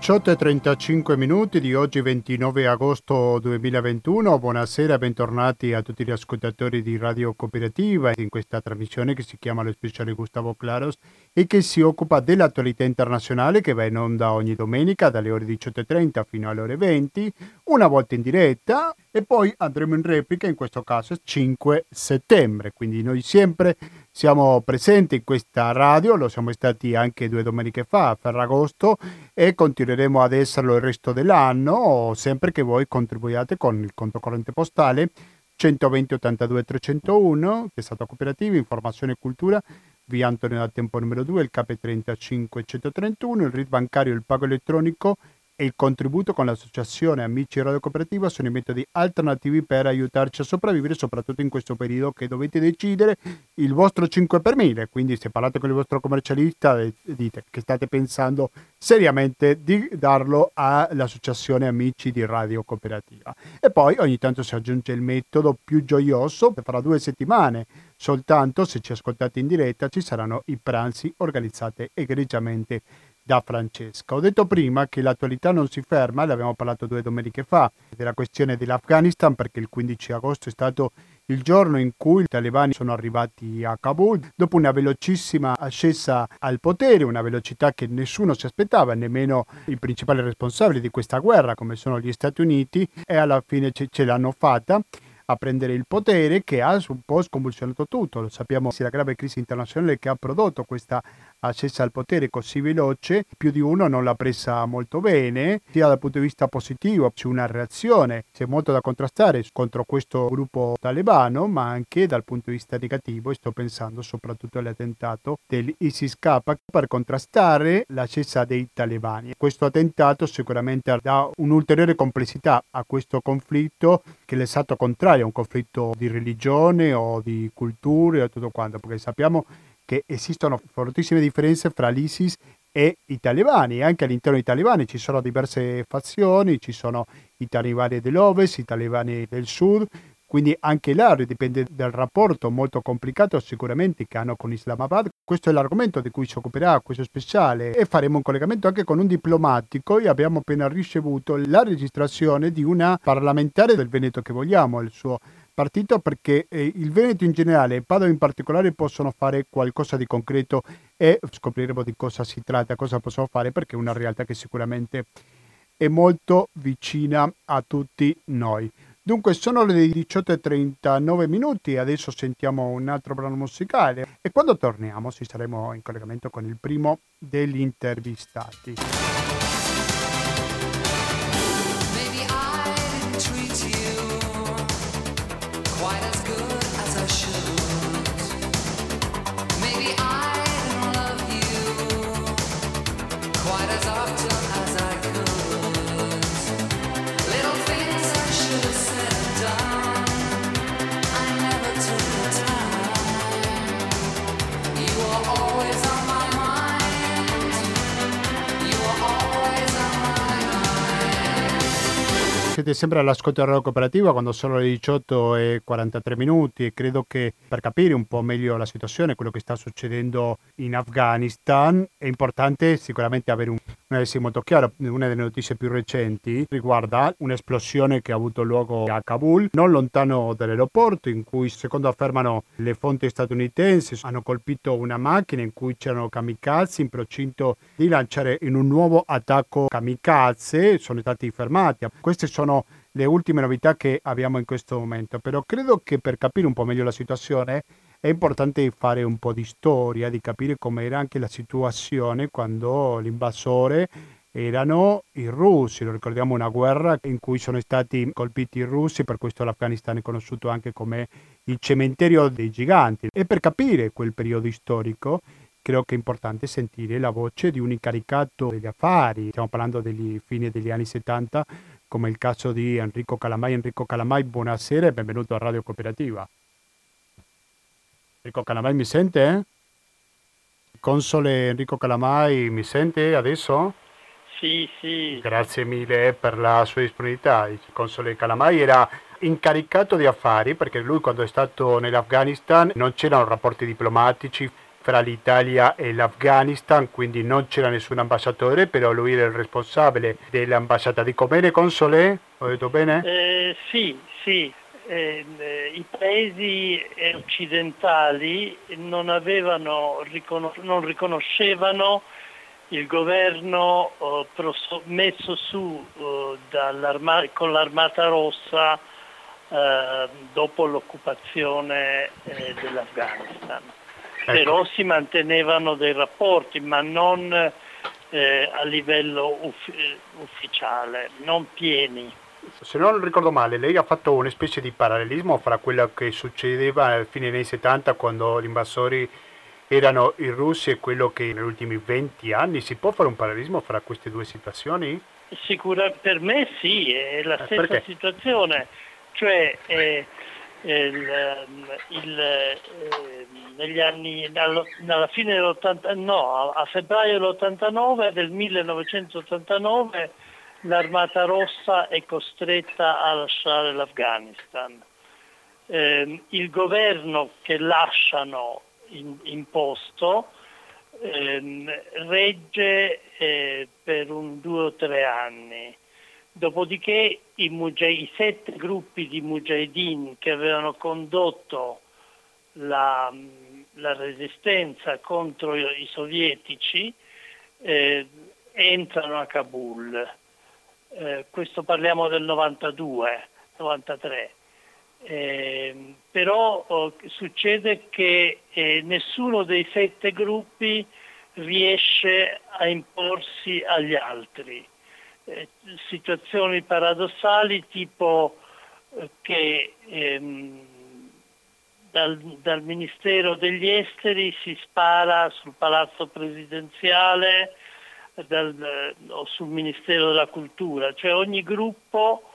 18 e 35 minuti di oggi 29 agosto 2021. Buonasera bentornati a tutti gli ascoltatori di Radio Cooperativa in questa trasmissione che si chiama Lo Speciale Gustavo Claros e che si occupa dell'attualità internazionale che va in onda ogni domenica dalle ore 18.30 fino alle ore 20, una volta in diretta e poi andremo in replica, in questo caso 5 settembre. Quindi noi sempre siamo presenti in questa radio, lo siamo stati anche due domeniche fa a Ferragosto e continueremo ad esserlo il resto dell'anno, sempre che voi contribuiate con il conto corrente postale 120 82 301, che è stato cooperativo, informazione e cultura, via Antonio da Tempo numero 2, il KP 35 131, il RIT bancario, il pago elettronico e il contributo con l'associazione Amici Radio Cooperativa sono i metodi alternativi per aiutarci a sopravvivere, soprattutto in questo periodo che dovete decidere il vostro 5 per 1000. Quindi se parlate con il vostro commercialista dite che state pensando seriamente di darlo all'associazione Amici di Radio Cooperativa. E poi ogni tanto si aggiunge il metodo più gioioso, fra due settimane soltanto se ci ascoltate in diretta ci saranno i pranzi organizzati egregiamente da Francesca. Ho detto prima che l'attualità non si ferma, l'abbiamo parlato due domeniche fa, della questione dell'Afghanistan perché il 15 agosto è stato il giorno in cui i talebani sono arrivati a Kabul dopo una velocissima ascesa al potere, una velocità che nessuno si aspettava, nemmeno i principali responsabili di questa guerra come sono gli Stati Uniti e alla fine ce, ce l'hanno fatta a prendere il potere che ha un po' sconvulsionato tutto. Lo sappiamo, sia la grave crisi internazionale che ha prodotto questa ascesa al potere così veloce, più di uno non l'ha presa molto bene, sia dal punto di vista positivo c'è una reazione, c'è molto da contrastare contro questo gruppo talebano, ma anche dal punto di vista negativo, e sto pensando soprattutto all'attentato dell'ISIS-K per contrastare l'ascesa dei talebani. Questo attentato sicuramente dà un'ulteriore complessità a questo conflitto che l'esatto contrario, è un conflitto di religione o di culture o tutto quanto, perché sappiamo che esistono fortissime differenze fra l'ISIS e i talebani. Anche all'interno dei talebani ci sono diverse fazioni, ci sono i talebani dell'ovest, i talebani del sud, quindi anche là dipende dal rapporto molto complicato sicuramente che hanno con Islamabad. Questo è l'argomento di cui si occuperà questo speciale e faremo un collegamento anche con un diplomatico e abbiamo appena ricevuto la registrazione di una parlamentare del Veneto che vogliamo, il suo partito perché eh, il Veneto in generale e Padova in particolare possono fare qualcosa di concreto e scopriremo di cosa si tratta, cosa possono fare perché è una realtà che sicuramente è molto vicina a tutti noi. Dunque sono le 18.39 minuti, adesso sentiamo un altro brano musicale e quando torniamo ci saremo in collegamento con il primo degli intervistati. Siete sempre all'ascolto della cooperativa quando sono le 18 e 43 minuti e credo che per capire un po' meglio la situazione, quello che sta succedendo in Afghanistan, è importante sicuramente avere un, un'analisi molto chiara. Una delle notizie più recenti riguarda un'esplosione che ha avuto luogo a Kabul, non lontano dall'aeroporto, in cui secondo affermano le fonti statunitensi hanno colpito una macchina in cui c'erano kamikaze in procinto di lanciare in un nuovo attacco kamikaze, sono stati fermati. Queste sono sono le ultime novità che abbiamo in questo momento, però credo che per capire un po' meglio la situazione è importante fare un po' di storia, di capire com'era anche la situazione quando l'invasore erano i russi, lo ricordiamo una guerra in cui sono stati colpiti i russi, per questo l'Afghanistan è conosciuto anche come il cementerio dei giganti. E per capire quel periodo storico credo che è importante sentire la voce di un incaricato degli affari, stiamo parlando degli fine degli anni 70, come il caso di Enrico Calamai. Enrico Calamai, buonasera e benvenuto a Radio Cooperativa. Enrico Calamai mi sente? Console Enrico Calamai mi sente adesso? Sì, sì. Grazie mille per la sua disponibilità. Il console Calamai era incaricato di affari perché lui quando è stato nell'Afghanistan non c'erano rapporti diplomatici fra l'Italia e l'Afghanistan, quindi non c'era nessun ambasciatore, però lui era il responsabile dell'ambasciata di Comene Console, ho detto bene? Eh, sì, sì. Eh, I paesi occidentali non, avevano, non riconoscevano il governo eh, messo su eh, con l'Armata Rossa eh, dopo l'occupazione eh, dell'Afghanistan. Ecco. Però si mantenevano dei rapporti, ma non eh, a livello uffi- ufficiale, non pieni. Se non ricordo male, lei ha fatto una specie di parallelismo fra quello che succedeva a fine anni 70 quando gli invasori erano i russi e quello che negli ultimi 20 anni. Si può fare un parallelismo fra queste due situazioni? Sicura, per me sì, è la eh, stessa perché? situazione, cioè eh, il, ehm, il, eh, negli anni, alla fine dell'80, no, a febbraio dell'89, del 1989, l'Armata Rossa è costretta a lasciare l'Afghanistan. Eh, il governo che lasciano in, imposto ehm, regge eh, per un due o tre anni. Dopodiché i, mujah- i sette gruppi di mujahideen che avevano condotto la, la resistenza contro i, i sovietici eh, entrano a Kabul. Eh, questo parliamo del 92, 93. Eh, però oh, succede che eh, nessuno dei sette gruppi riesce a imporsi agli altri. Eh, situazioni paradossali tipo eh, che ehm, dal, dal, Ministero degli Esteri si spara sul palazzo presidenziale dal, eh, o sul Ministero della Cultura, cioè ogni gruppo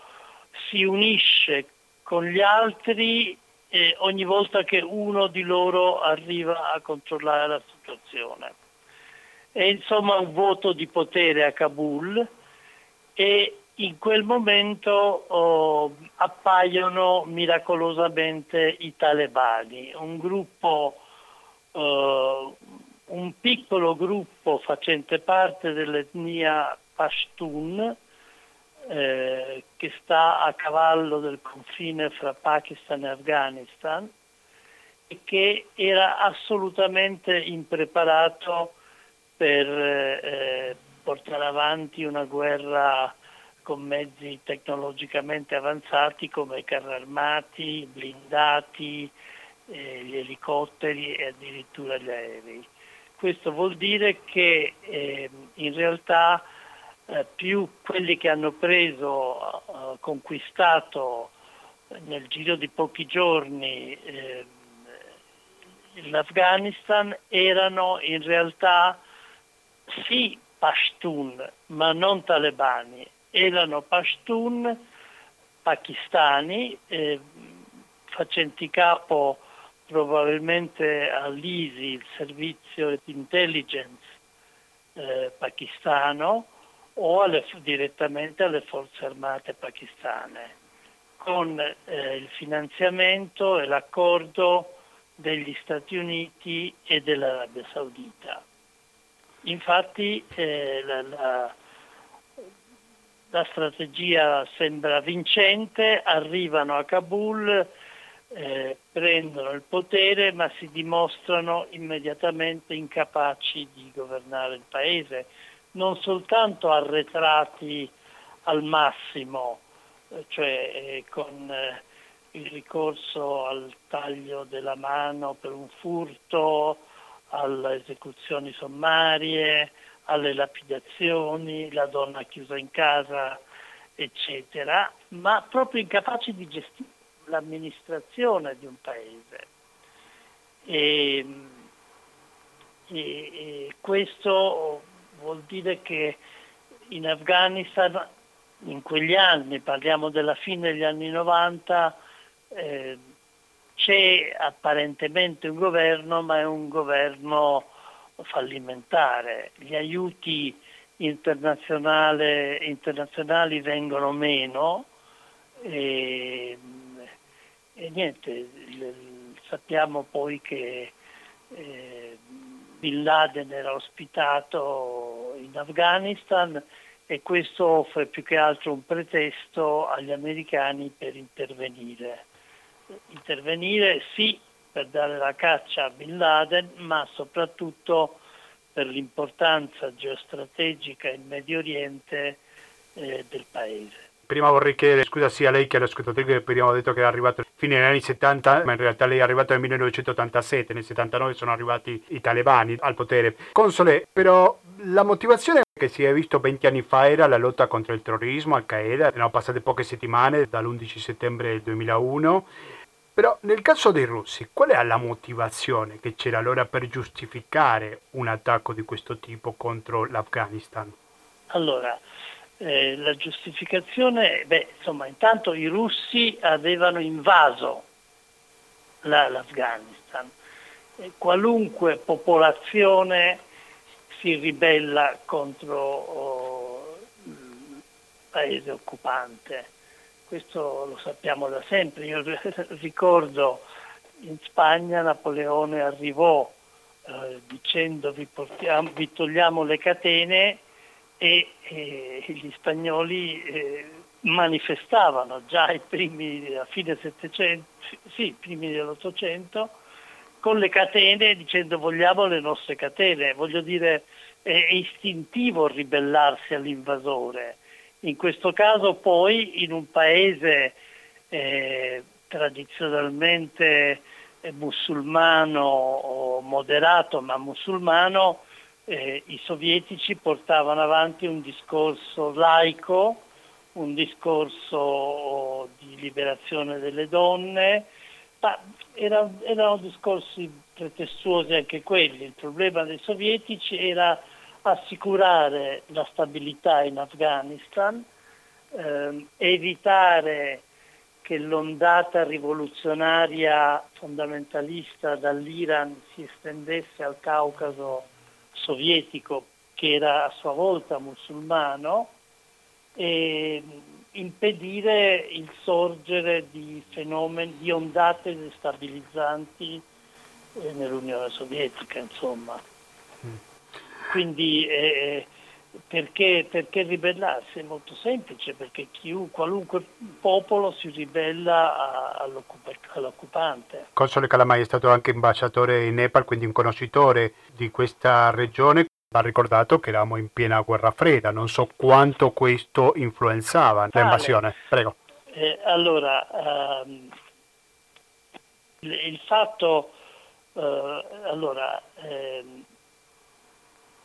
si unisce con gli altri eh, ogni volta che uno di loro arriva a controllare la situazione. È insomma un voto di potere a Kabul e in quel momento oh, appaiono miracolosamente i talebani, un gruppo, oh, un piccolo gruppo facente parte dell'etnia Pashtun, eh, che sta a cavallo del confine fra Pakistan e Afghanistan e che era assolutamente impreparato per eh, portare avanti una guerra con mezzi tecnologicamente avanzati come i carri armati, i blindati, eh, gli elicotteri e addirittura gli aerei. Questo vuol dire che eh, in realtà eh, più quelli che hanno preso, eh, conquistato nel giro di pochi giorni eh, l'Afghanistan erano in realtà sì Pashtun, ma non talebani, erano Pashtun pakistani, eh, facenti capo probabilmente all'ISI, il servizio di intelligence eh, pakistano, o alle, direttamente alle forze armate pakistane, con eh, il finanziamento e l'accordo degli Stati Uniti e dell'Arabia Saudita. Infatti eh, la, la, la, strategia sembra vincente, arrivano a Kabul, eh, prendono il potere ma si dimostrano immediatamente incapaci di governare il paese. Non soltanto arretrati al massimo, eh, cioè eh, con eh, il ricorso al taglio della mano per un furto, alle esecuzioni sommarie, alle lapidazioni, la donna chiusa in casa, eccetera, ma proprio incapaci di gestire l'amministrazione di un paese. E, e, e questo vuol dire che in Afghanistan in quegli anni, parliamo della fine degli anni 90, eh, c'è apparentemente un governo, ma è un governo fallimentare. Gli aiuti internazionali, vengono meno e, e niente, sappiamo poi che eh, Bin Laden era ospitato in Afghanistan e questo offre più che altro un pretesto agli americani per intervenire. Intervenire sì per dare la caccia a Bin Laden, ma soprattutto per l'importanza geostrategica in Medio Oriente eh, del paese. Prima vorrei chiedere scusa sia a lei che all'ascoltatore che prima ho detto che è arrivato a fine degli anni 70, ma in realtà lei è arrivato nel 1987, nel 79 sono arrivati i talebani al potere. Console, però la motivazione che si è visto 20 anni fa era la lotta contro il terrorismo, Al-Qaeda, erano passate poche settimane dall'11 settembre 2001. Però nel caso dei russi, qual è la motivazione che c'era allora per giustificare un attacco di questo tipo contro l'Afghanistan? Allora, eh, la giustificazione, beh, insomma, intanto i russi avevano invaso la, l'Afghanistan. E qualunque popolazione si ribella contro oh, il paese occupante. Questo lo sappiamo da sempre. Io ricordo in Spagna Napoleone arrivò eh, dicendo vi, portiamo, vi togliamo le catene e, e gli spagnoli eh, manifestavano già ai primi, a fine 700, sì, primi dell'Ottocento, con le catene dicendo vogliamo le nostre catene, voglio dire è istintivo ribellarsi all'invasore. In questo caso poi in un paese eh, tradizionalmente eh, musulmano moderato ma musulmano eh, i sovietici portavano avanti un discorso laico, un discorso di liberazione delle donne, ma erano, erano discorsi pretestuosi anche quelli. Il problema dei sovietici era assicurare la stabilità in Afghanistan, ehm, evitare che l'ondata rivoluzionaria fondamentalista dall'Iran si estendesse al Caucaso sovietico che era a sua volta musulmano e impedire il sorgere di fenomeni, di ondate destabilizzanti eh, nell'Unione Sovietica, insomma. Mm. Quindi eh, perché, perché, ribellarsi? È molto semplice, perché chiunque, qualunque popolo si ribella all'occupante. Console Calamai è stato anche ambasciatore in Nepal, quindi un conoscitore di questa regione. Va ricordato che eravamo in piena guerra fredda, non so quanto questo influenzava l'invasione. Prego. Eh, allora, ehm, il fatto, eh, allora, ehm,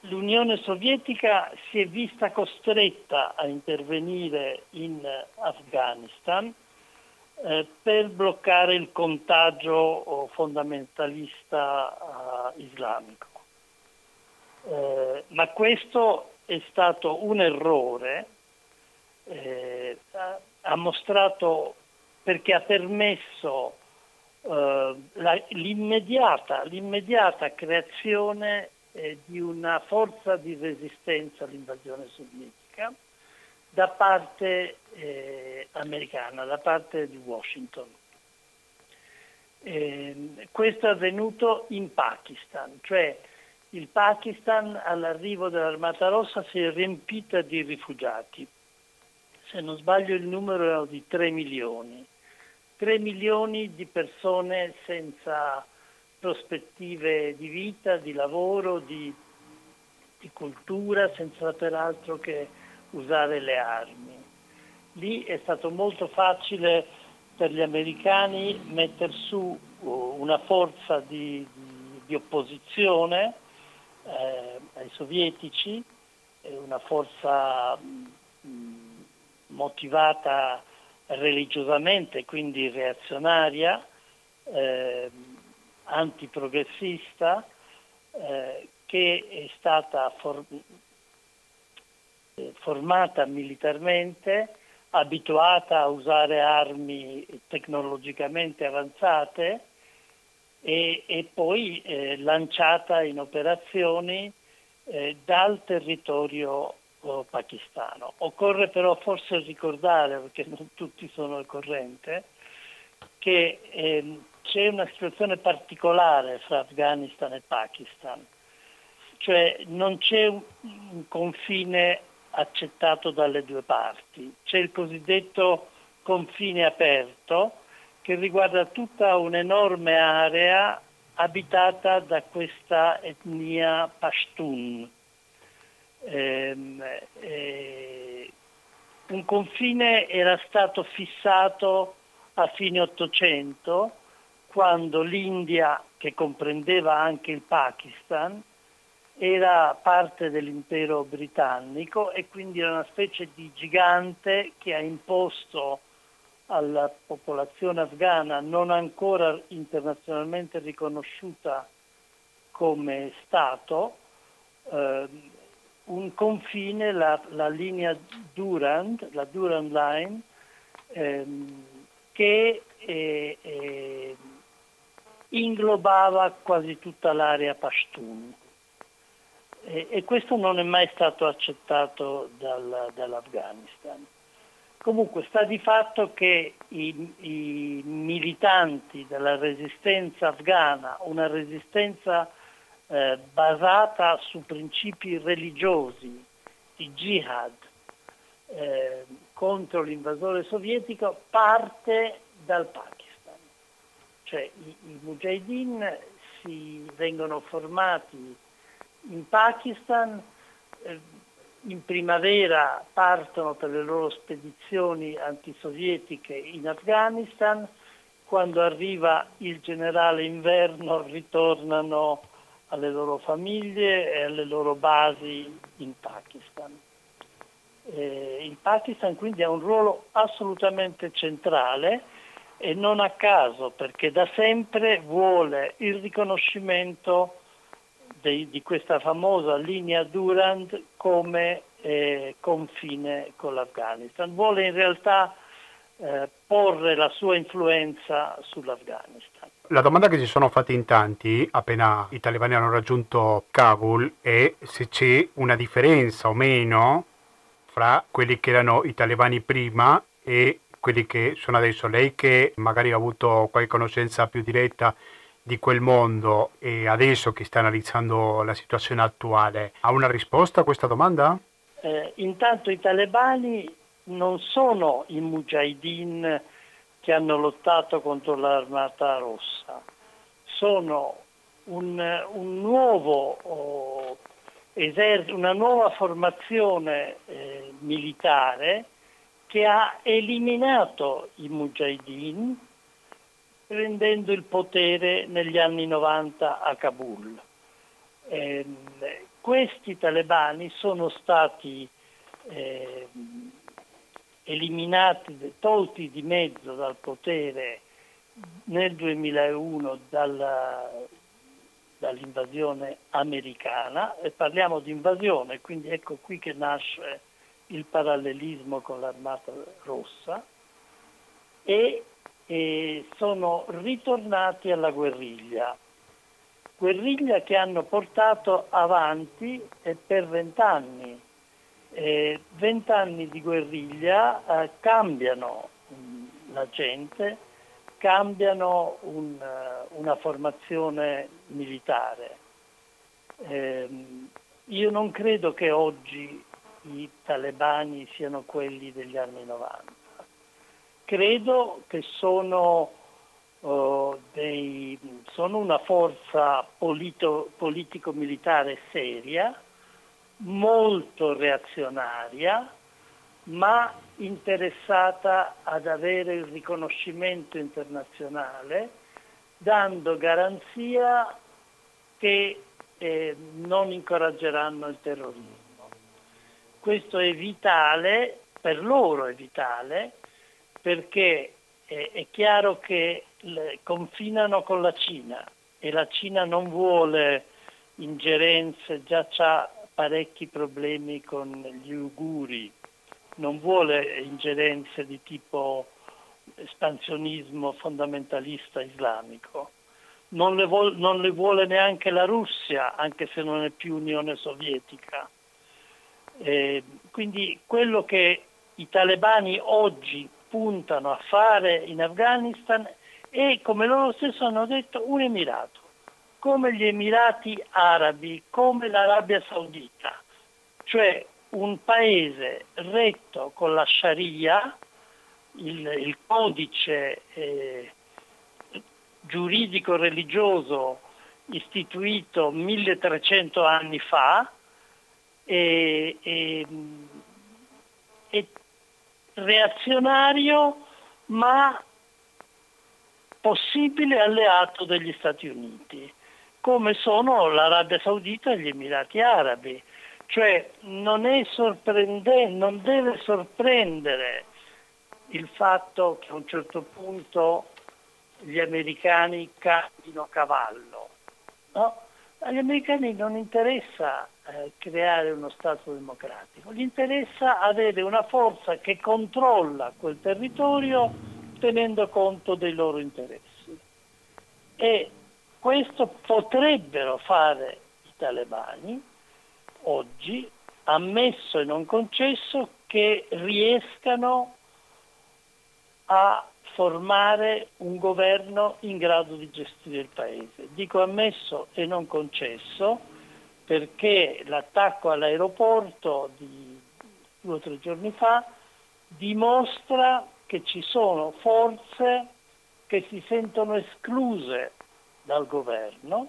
l'Unione Sovietica si è vista costretta a intervenire in Afghanistan eh, per bloccare il contagio oh, fondamentalista uh, islamico. Eh, ma questo è stato un errore, eh, ha mostrato perché ha permesso eh, la, l'immediata, l'immediata creazione eh, di una forza di resistenza all'invasione sovietica da parte eh, americana, da parte di Washington. Eh, questo è avvenuto in Pakistan, cioè il Pakistan all'arrivo dell'Armata Rossa si è riempita di rifugiati. Se non sbaglio il numero era di 3 milioni. 3 milioni di persone senza prospettive di vita, di lavoro, di, di cultura, senza peraltro che usare le armi. Lì è stato molto facile per gli americani mettere su uh, una forza di, di, opposizione eh, ai sovietici, una forza mm, motivata religiosamente, quindi reazionaria, eh, antiprogressista eh, che è stata for- eh, formata militarmente, abituata a usare armi tecnologicamente avanzate e, e poi eh, lanciata in operazioni eh, dal territorio oh, pakistano. Occorre però forse ricordare, perché non tutti sono al corrente, che ehm, c'è una situazione particolare fra Afghanistan e Pakistan. cioè non c'è un, confine accettato dalle due parti, c'è il cosiddetto confine aperto che riguarda tutta un'enorme area abitata da questa etnia Pashtun. Eh, eh, un confine era stato fissato a fine Ottocento quando l'India, che comprendeva anche il Pakistan, era parte dell'impero britannico e quindi era una specie di gigante che ha imposto alla popolazione afghana non ancora internazionalmente riconosciuta come Stato eh, un confine, la, la, linea Durand, la Durand Line, ehm, che eh, eh, inglobava quasi tutta l'area Pashtun. E, e, questo non è mai stato accettato dal, dall'Afghanistan. Comunque sta di fatto che i, i, militanti della resistenza afghana, una resistenza eh, basata su principi religiosi di jihad eh, contro l'invasore sovietico, parte dal Pakistan. Cioè i, i mujahideen si vengono formati in Pakistan, eh, in primavera partono per le loro spedizioni antisovietiche in Afghanistan, quando arriva il generale inverno ritornano alle loro famiglie e alle loro basi in Pakistan. Eh, il Pakistan quindi ha un ruolo assolutamente centrale e non a caso perché da sempre vuole il riconoscimento di, di questa famosa linea Durand come eh, confine con l'Afghanistan. Vuole in realtà eh, porre la sua influenza sull'Afghanistan. La domanda che si sono fatti in tanti appena i talebani hanno raggiunto Kabul è se c'è una differenza o meno fra quelli che erano i talebani prima e quelli che sono adesso. Lei che magari ha avuto qualche conoscenza più diretta di quel mondo e adesso che sta analizzando la situazione attuale, ha una risposta a questa domanda? Eh, intanto i talebani non sono i mujahideen che hanno lottato contro l'armata rossa, sono un, un nuovo oh, esercito, una nuova formazione eh, militare che ha eliminato i mujahideen prendendo il potere negli anni 90 a Kabul. Eh, questi talebani sono stati eh, eliminati, tolti di mezzo dal potere nel 2001 dalla, dall'invasione americana e parliamo di invasione, quindi ecco qui che nasce il parallelismo con l'armata rossa e e sono ritornati alla guerriglia. Guerriglia che hanno portato avanti eh, per vent'anni. Vent'anni di guerriglia eh, cambiano mm, la gente, cambiano un, una formazione militare. Eh, io non credo che oggi i talebani siano quelli degli anni 90 credo che sono, uh, dei, sono una forza polito, politico-militare seria, molto reazionaria, ma interessata ad avere il riconoscimento internazionale, dando garanzia che eh, non incoraggeranno il terrorismo. Questo è vitale, per loro è vitale, perché è, è chiaro che le, confinano con la Cina e la Cina non vuole ingerenze, già ha parecchi problemi con gli uiguri, non vuole ingerenze di tipo espansionismo fondamentalista islamico. Non le, vuole, non le, vuole neanche la Russia, anche se non è più Unione Sovietica. Eh, quindi quello che i talebani oggi puntano a fare in Afghanistan è, come loro stesso hanno detto, un emirato. come gli Emirati Arabi, come l'Arabia Saudita, cioè un paese retto con la Sharia, il, il codice eh, giuridico-religioso istituito 1300 anni fa e, e, e reazionario ma possibile alleato degli Stati Uniti, come sono l'Arabia Saudita e gli Emirati Arabi. Cioè non, non deve sorprendere il fatto che a un certo punto gli americani cambino cavallo. No? Agli americani non interessa eh, creare uno Stato democratico, gli interessa avere una forza che controlla quel territorio tenendo conto dei loro interessi. E questo potrebbero fare i talebani oggi, ammesso e non concesso che riescano a formare un governo in grado di gestire il paese. Dico ammesso e non concesso perché l'attacco all'aeroporto di due o tre giorni fa dimostra che ci sono forze che si sentono escluse dal governo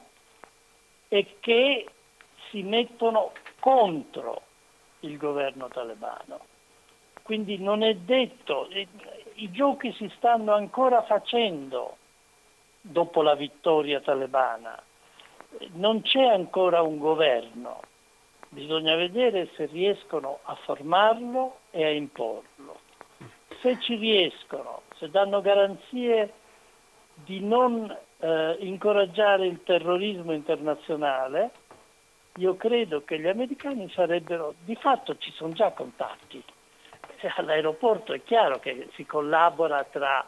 e che si mettono contro il governo talebano. Quindi non è detto, i giochi si stanno ancora facendo dopo la vittoria talebana, non c'è ancora un governo, bisogna vedere se riescono a formarlo e a imporlo. Se ci riescono, se danno garanzie di non eh, incoraggiare il terrorismo internazionale, io credo che gli americani sarebbero, di fatto ci sono già contatti, all'aeroporto è chiaro che si collabora tra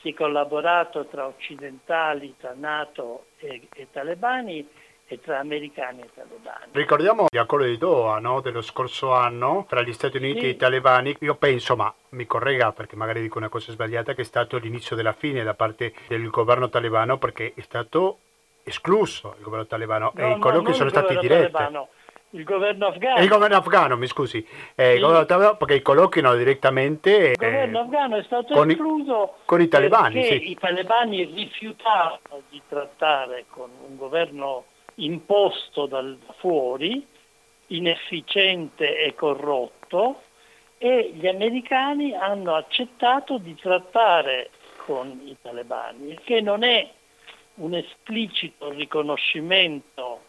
si è collaborato tra occidentali, tra Nato e, e talebani e tra americani e talebani. Ricordiamo gli accordi di Doha no? dello scorso anno tra gli Stati Uniti sì. e i talebani. Io penso, ma mi corregga perché magari dico una cosa sbagliata, che è stato l'inizio della fine da parte del governo talebano perché è stato escluso il governo talebano no, e i colloqui sono stati diretti. Talebano il governo afghano. Il governo afghano, mi scusi, eh, sì. perché colloquino direttamente. Il governo eh, afghano è stato con escluso i, con i talebani. Sì. I talebani rifiutavano di trattare con un governo imposto dal fuori, inefficiente e corrotto, e gli americani hanno accettato di trattare con i talebani, che non è un esplicito riconoscimento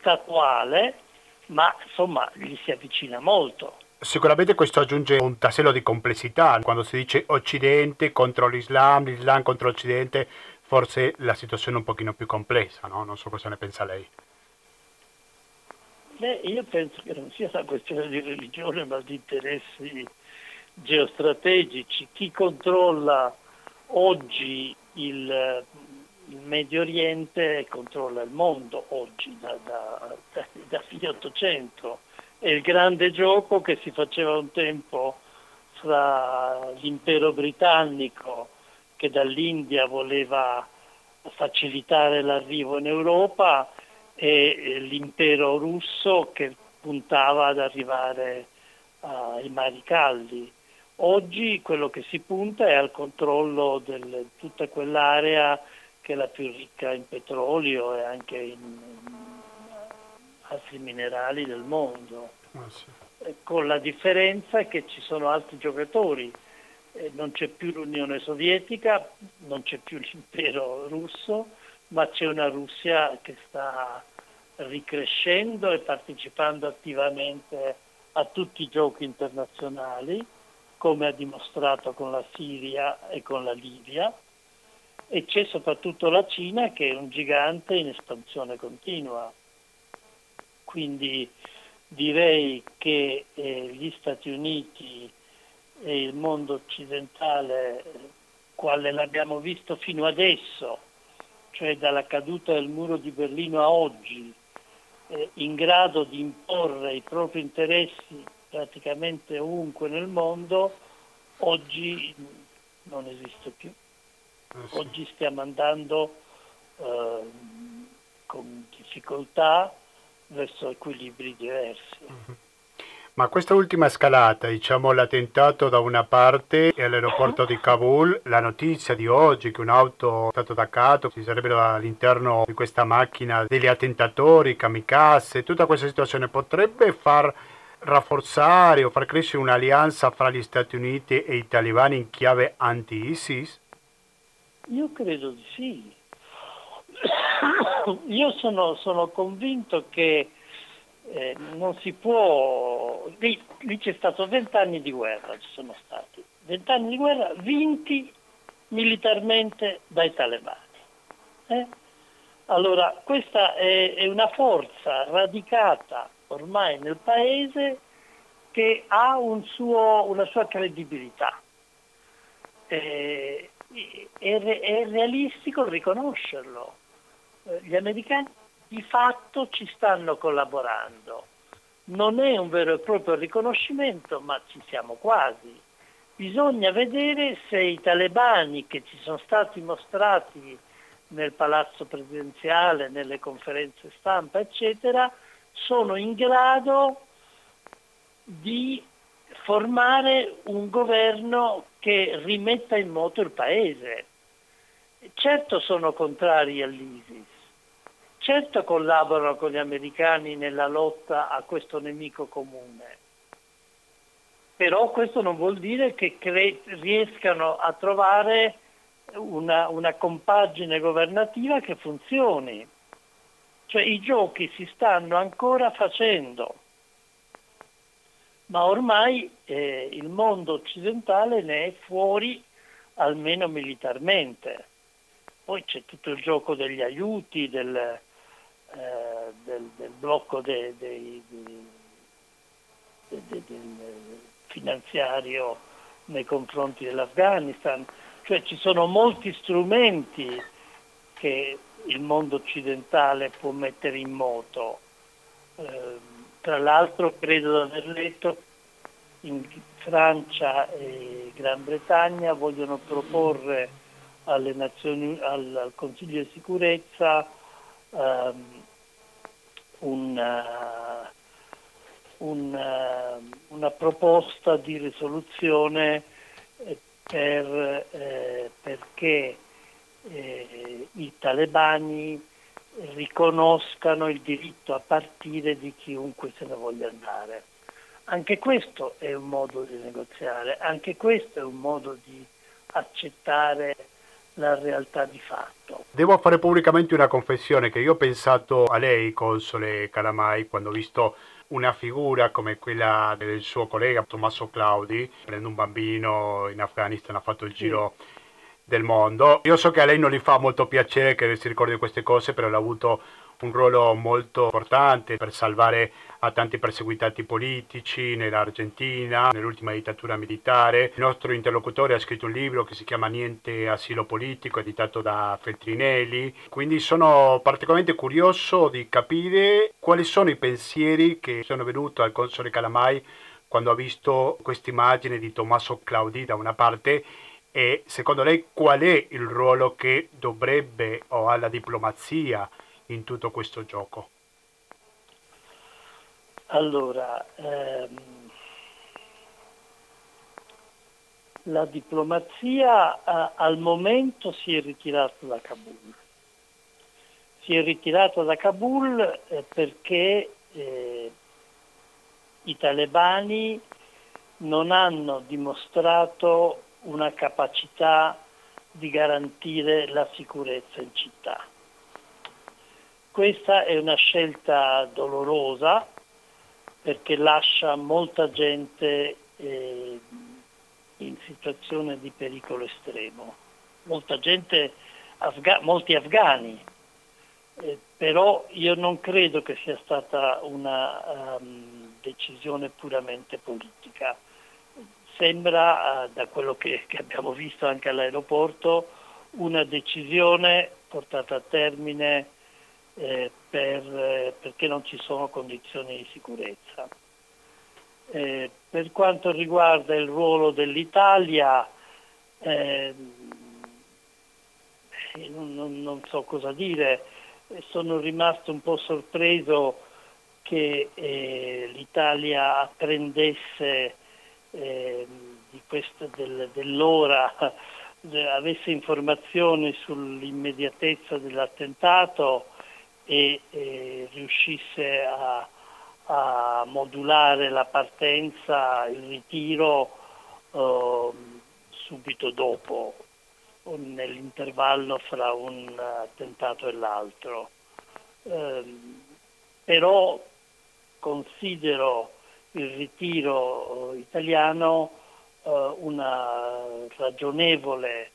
statuale, ma insomma gli si avvicina molto. Sicuramente questo aggiunge un tassello di complessità, quando si dice Occidente contro l'Islam, l'Islam contro l'Occidente, forse la situazione è un pochino più complessa, no? non so cosa ne pensa lei. Beh, io penso che non sia una questione di religione ma di interessi geostrategici. Chi controlla oggi il il Medio Oriente controlla il mondo oggi, da, da, da, da fine 800. È il grande gioco che si faceva un tempo fra l'impero britannico che dall'India voleva facilitare l'arrivo in Europa e l'impero russo che puntava ad arrivare ai mari caldi. Oggi quello che si punta è al controllo di tutta quell'area che è la più ricca in petrolio e anche in altri minerali del mondo. Ah, sì. Con la differenza che ci sono altri giocatori, eh, non c'è più l'Unione Sovietica, non c'è più l'impero russo, ma c'è una Russia che sta ricrescendo e partecipando attivamente a tutti i giochi internazionali, come ha dimostrato con la Siria e con la Libia e c'è soprattutto la Cina che è un gigante in espansione continua. Quindi direi che eh, gli Stati Uniti e il mondo occidentale, quale l'abbiamo visto fino adesso, cioè dalla caduta del muro di Berlino a oggi, eh, in grado di imporre i propri interessi praticamente ovunque nel mondo, oggi non esiste più. Oggi stiamo andando eh, con difficoltà verso equilibri diversi. Mm-hmm. Ma questa ultima scalata, diciamo l'attentato da una parte e all'aeroporto di Kabul, la notizia di oggi che un'auto è stata attaccata, ci sarebbero all'interno di questa macchina degli attentatori, kamikaze, tutta questa situazione potrebbe far rafforzare o far crescere un'alleanza fra gli Stati Uniti e i talebani in chiave anti-ISIS? Io credo di sì. Io sono, sono convinto che eh, non si può, lì, lì c'è stato vent'anni di guerra, ci sono stati, vent'anni di guerra vinti militarmente dai talebani. Eh? Allora, questa è, è, una forza radicata ormai nel paese che ha un suo, una sua credibilità. Eh, è, è, realistico riconoscerlo. Eh, gli americani di fatto ci stanno collaborando. Non è un vero e proprio riconoscimento, ma ci siamo quasi. Bisogna vedere se i talebani che ci sono stati mostrati nel palazzo presidenziale, nelle conferenze stampa, eccetera, sono in grado di formare un governo che rimetta in moto il paese. Certo sono contrari all'ISIS, certo collaborano con gli americani nella lotta a questo nemico comune, però questo non vuol dire che cre- riescano a trovare una, una compagine governativa che funzioni. Cioè i giochi si stanno ancora facendo, ma ormai eh, il mondo occidentale ne è fuori almeno militarmente. Poi c'è tutto il gioco degli aiuti, del, eh, del, del blocco de, de, de, del finanziario nei confronti dell'Afghanistan, cioè ci sono molti strumenti che il mondo occidentale può mettere in moto. Eh, tra l'altro credo di aver letto in Francia e Gran Bretagna vogliono proporre Nazioni, al, al, Consiglio di sicurezza um, una, una, una, proposta di risoluzione eh, per, eh, perché eh, i talebani riconoscano il diritto a partire di chiunque se ne voglia andare. Anche questo è un modo di negoziare, anche questo è un modo di accettare la realtà di fatto. Devo fare pubblicamente una confessione che io ho pensato a lei, console Calamai, quando ho visto una figura come quella del suo collega Tommaso Claudi, prende un bambino in Afghanistan, ha fatto il giro sì. Del mondo. Io so che a lei non gli fa molto piacere che si ricordi queste cose, però l'ha avuto un ruolo molto importante per salvare a tanti perseguitati politici nell'Argentina, nell'ultima dittatura militare. Il nostro interlocutore ha scritto un libro che si chiama Niente asilo politico, editato da Feltrinelli. Quindi sono particolarmente curioso di capire quali sono i pensieri che sono venuti al console Calamai quando ha visto questa immagine di Tommaso Claudi da una parte e secondo lei qual è il ruolo che dovrebbe o ha la diplomazia in tutto questo gioco? Allora, ehm, la diplomazia eh, al momento si è ritirata da Kabul. Si è ritirata da Kabul eh, perché eh, i talebani non hanno dimostrato una capacità di garantire la sicurezza in città. Questa è una scelta dolorosa perché lascia molta gente eh, in situazione di pericolo estremo, gente, afga- molti afghani, eh, però io non credo che sia stata una um, decisione puramente politica. Sembra, uh, da quello che, che abbiamo visto anche all'aeroporto, una decisione portata a termine eh, per, eh, perché non ci sono condizioni di sicurezza. Eh, per quanto riguarda il ruolo dell'Italia, ehm, non, non, non, so cosa dire, sono rimasto un po' sorpreso che eh, l'Italia apprendesse eh, di questa, del, dell'ora, avesse informazioni sull'immediatezza dell'attentato e eh, riuscisse a, a, modulare la partenza, il ritiro eh, subito dopo, nell'intervallo fra un attentato e l'altro. Eh, però considero il ritiro italiano eh, una ragionevole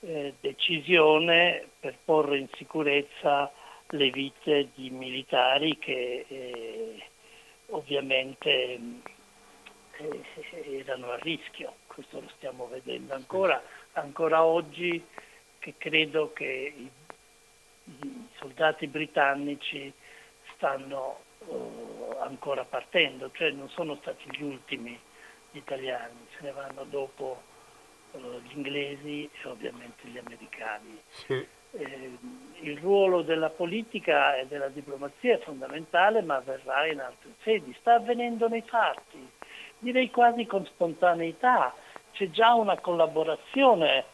eh, decisione per porre in sicurezza le vite di militari che eh, ovviamente erano a rischio, questo lo stiamo vedendo ancora, ancora oggi che credo che i, i soldati britannici stanno uh, ancora partendo, cioè non sono stati gli ultimi gli italiani, se ne vanno dopo uh, gli inglesi e ovviamente gli americani. Sì. Eh, il ruolo della politica e della diplomazia è fondamentale, ma avverrà in altre sedi, sta avvenendo nei fatti, direi quasi con spontaneità, c'è già una collaborazione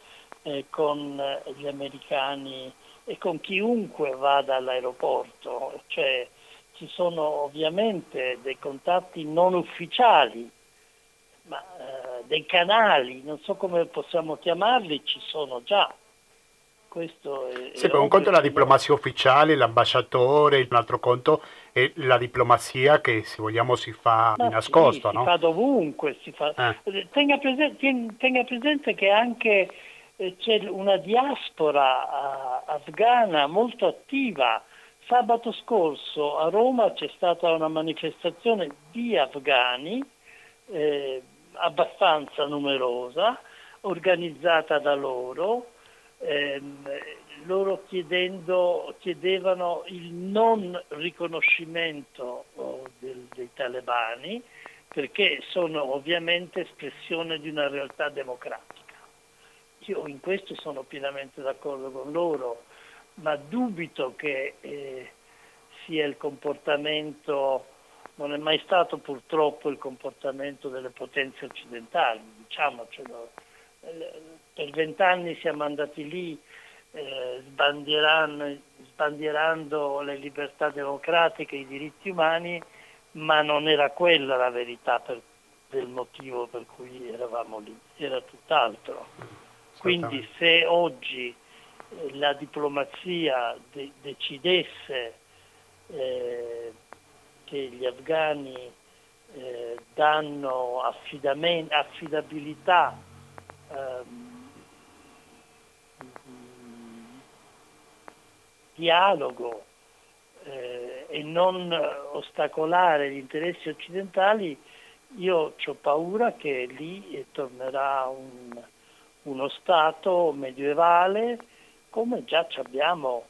eh, con gli americani e con chiunque vada all'aeroporto, cioè ci sono ovviamente dei contatti non ufficiali, ma eh, dei canali, non so come possiamo chiamarli, ci sono già. Questo è, sì, per un conto è la diplomazia ufficiale, l'ambasciatore, un altro conto è la diplomazia che se vogliamo si fa Ma nascosto. Sì, no? Si fa dovunque. Si fa... Eh. Tenga, presente, tenga, presente, che anche eh, c'è una diaspora uh, afghana molto attiva Sabato scorso a Roma c'è stata una manifestazione di afghani eh, abbastanza numerosa, organizzata da loro, ehm, loro chiedendo, chiedevano il non riconoscimento oh, del, dei talebani perché sono ovviamente espressione di una realtà democratica. Io in questo sono pienamente d'accordo con loro ma dubito che eh, sia il comportamento, non è mai stato purtroppo il comportamento delle potenze occidentali, diciamocelo. Per vent'anni siamo andati lì eh, sbandierando, sbandierando le libertà democratiche, i diritti umani, ma non era quella la verità per, del motivo per cui eravamo lì, era tutt'altro. Quindi se oggi la diplomazia de- decidesse eh, che gli afghani eh, danno affidabilità ehm, dialogo eh, e non ostacolare gli interessi occidentali, io ho paura che lì tornerà un, uno Stato medievale come già abbiamo,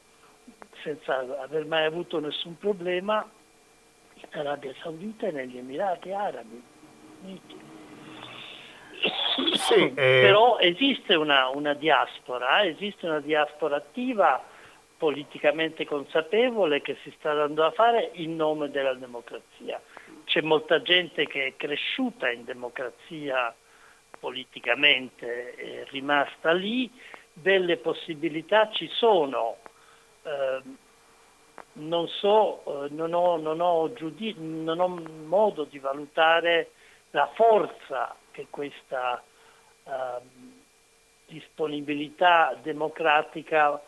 senza aver mai avuto nessun problema, in Arabia Saudita e negli Emirati Arabi Uniti. Sì, eh... Però esiste una, una diaspora, eh? esiste una diaspora attiva, politicamente consapevole, che si sta dando a fare in nome della democrazia. C'è molta gente che è cresciuta in democrazia politicamente, è rimasta lì, delle possibilità ci sono. Eh, non so, eh, non, ho, non, ho giudiz- non, ho, modo di valutare la forza che questa eh, disponibilità democratica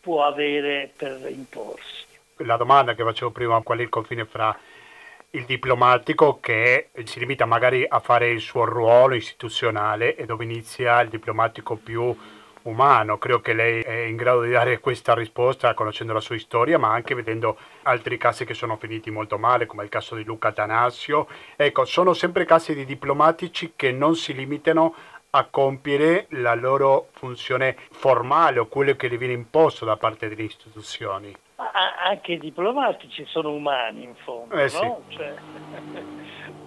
può avere per imporsi. La domanda che facevo prima, qual è il confine fra il diplomatico che si limita magari a fare il suo ruolo istituzionale e dove inizia il diplomatico più umano. Credo che lei è in grado di dare questa risposta conoscendo la sua storia, ma anche vedendo altri casi che sono finiti molto male, come il caso di Luca Tanasio. Ecco, sono sempre casi di diplomatici che non si limitano a compiere la loro funzione formale o quello che gli viene imposto da parte delle istituzioni. Anche i diplomatici sono umani in fondo, eh, sì. no? Cioè...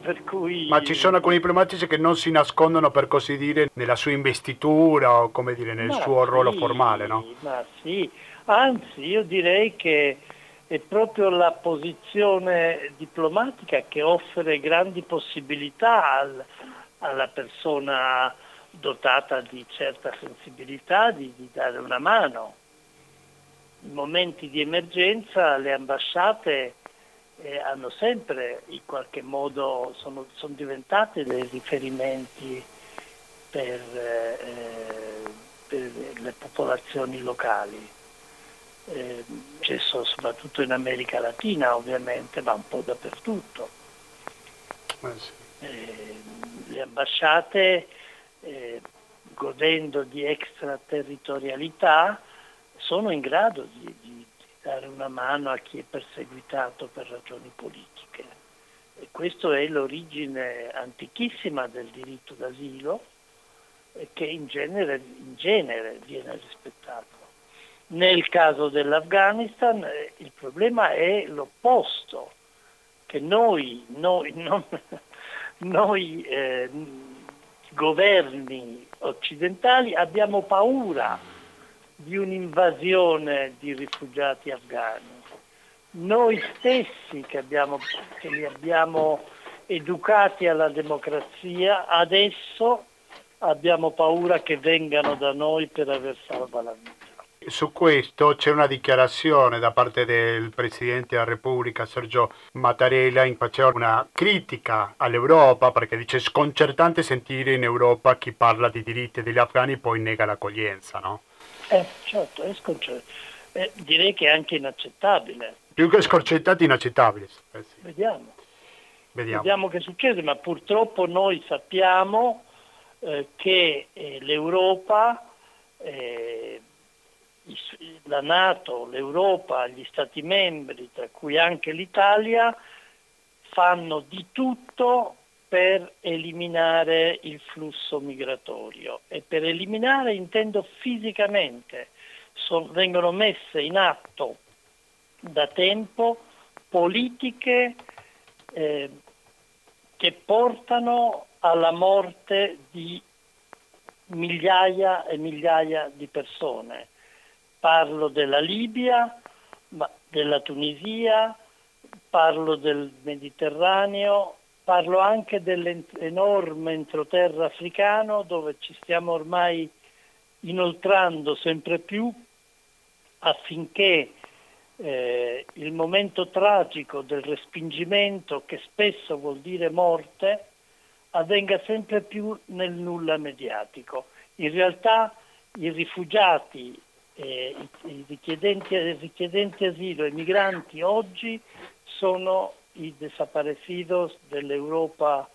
Cui... Ma ci sono alcuni diplomatici che non si nascondono, per così dire, nella sua investitura o come dire, nel ma suo sì, ruolo formale, no? Ma sì, Anzi, io direi che è proprio la posizione diplomatica che offre grandi possibilità al, alla persona dotata di certa sensibilità di, di, dare una mano. In momenti di emergenza le ambasciate eh, hanno sempre in qualche modo, sono, sono diventate dei riferimenti per, eh, per le popolazioni locali eh, soprattutto in America Latina ovviamente, ma un po' dappertutto. Eh, le ambasciate, eh, godendo di extraterritorialità, sono in grado di, di, dare una mano a chi è perseguitato per ragioni politiche. E questa è l'origine antichissima del diritto d'asilo che in genere, in genere viene rispettato. Nel caso dell'Afghanistan eh, il problema è l'opposto, che noi, noi, non, noi eh, governi occidentali abbiamo paura di un'invasione di rifugiati afghani. Noi stessi che, abbiamo, che li abbiamo educati alla democrazia, adesso abbiamo paura che vengano da noi per aver salvato la vita. Su questo c'è una dichiarazione da parte del Presidente della Repubblica Sergio Mattarella in faceva una critica all'Europa perché dice sconcertante sentire in Europa chi parla di diritti degli afghani e poi nega l'accoglienza, no? Eh, certo, è sconcertante. Eh, direi che è anche inaccettabile. Più che sconcertante, inaccettabile. Eh, sì. Vediamo. Vediamo. Vediamo. che succede, ma purtroppo noi sappiamo eh, che eh, l'Europa eh, la Nato, l'Europa, gli Stati membri, tra cui anche l'Italia, fanno di tutto per eliminare il flusso migratorio. E per eliminare intendo fisicamente, so, vengono messe in atto da tempo politiche eh, che portano alla morte di migliaia e migliaia di persone. Parlo della Libia, della Tunisia, parlo del Mediterraneo, parlo anche dell'enorme entroterra africano dove ci stiamo ormai inoltrando sempre più affinché eh, il momento tragico del respingimento, che spesso vuol dire morte, avvenga sempre più nel nulla mediatico. In realtà i rifugiati eh, i, richiedenti, i, richiedenti, asilo i migranti oggi sono i desaparecidos dell'Europa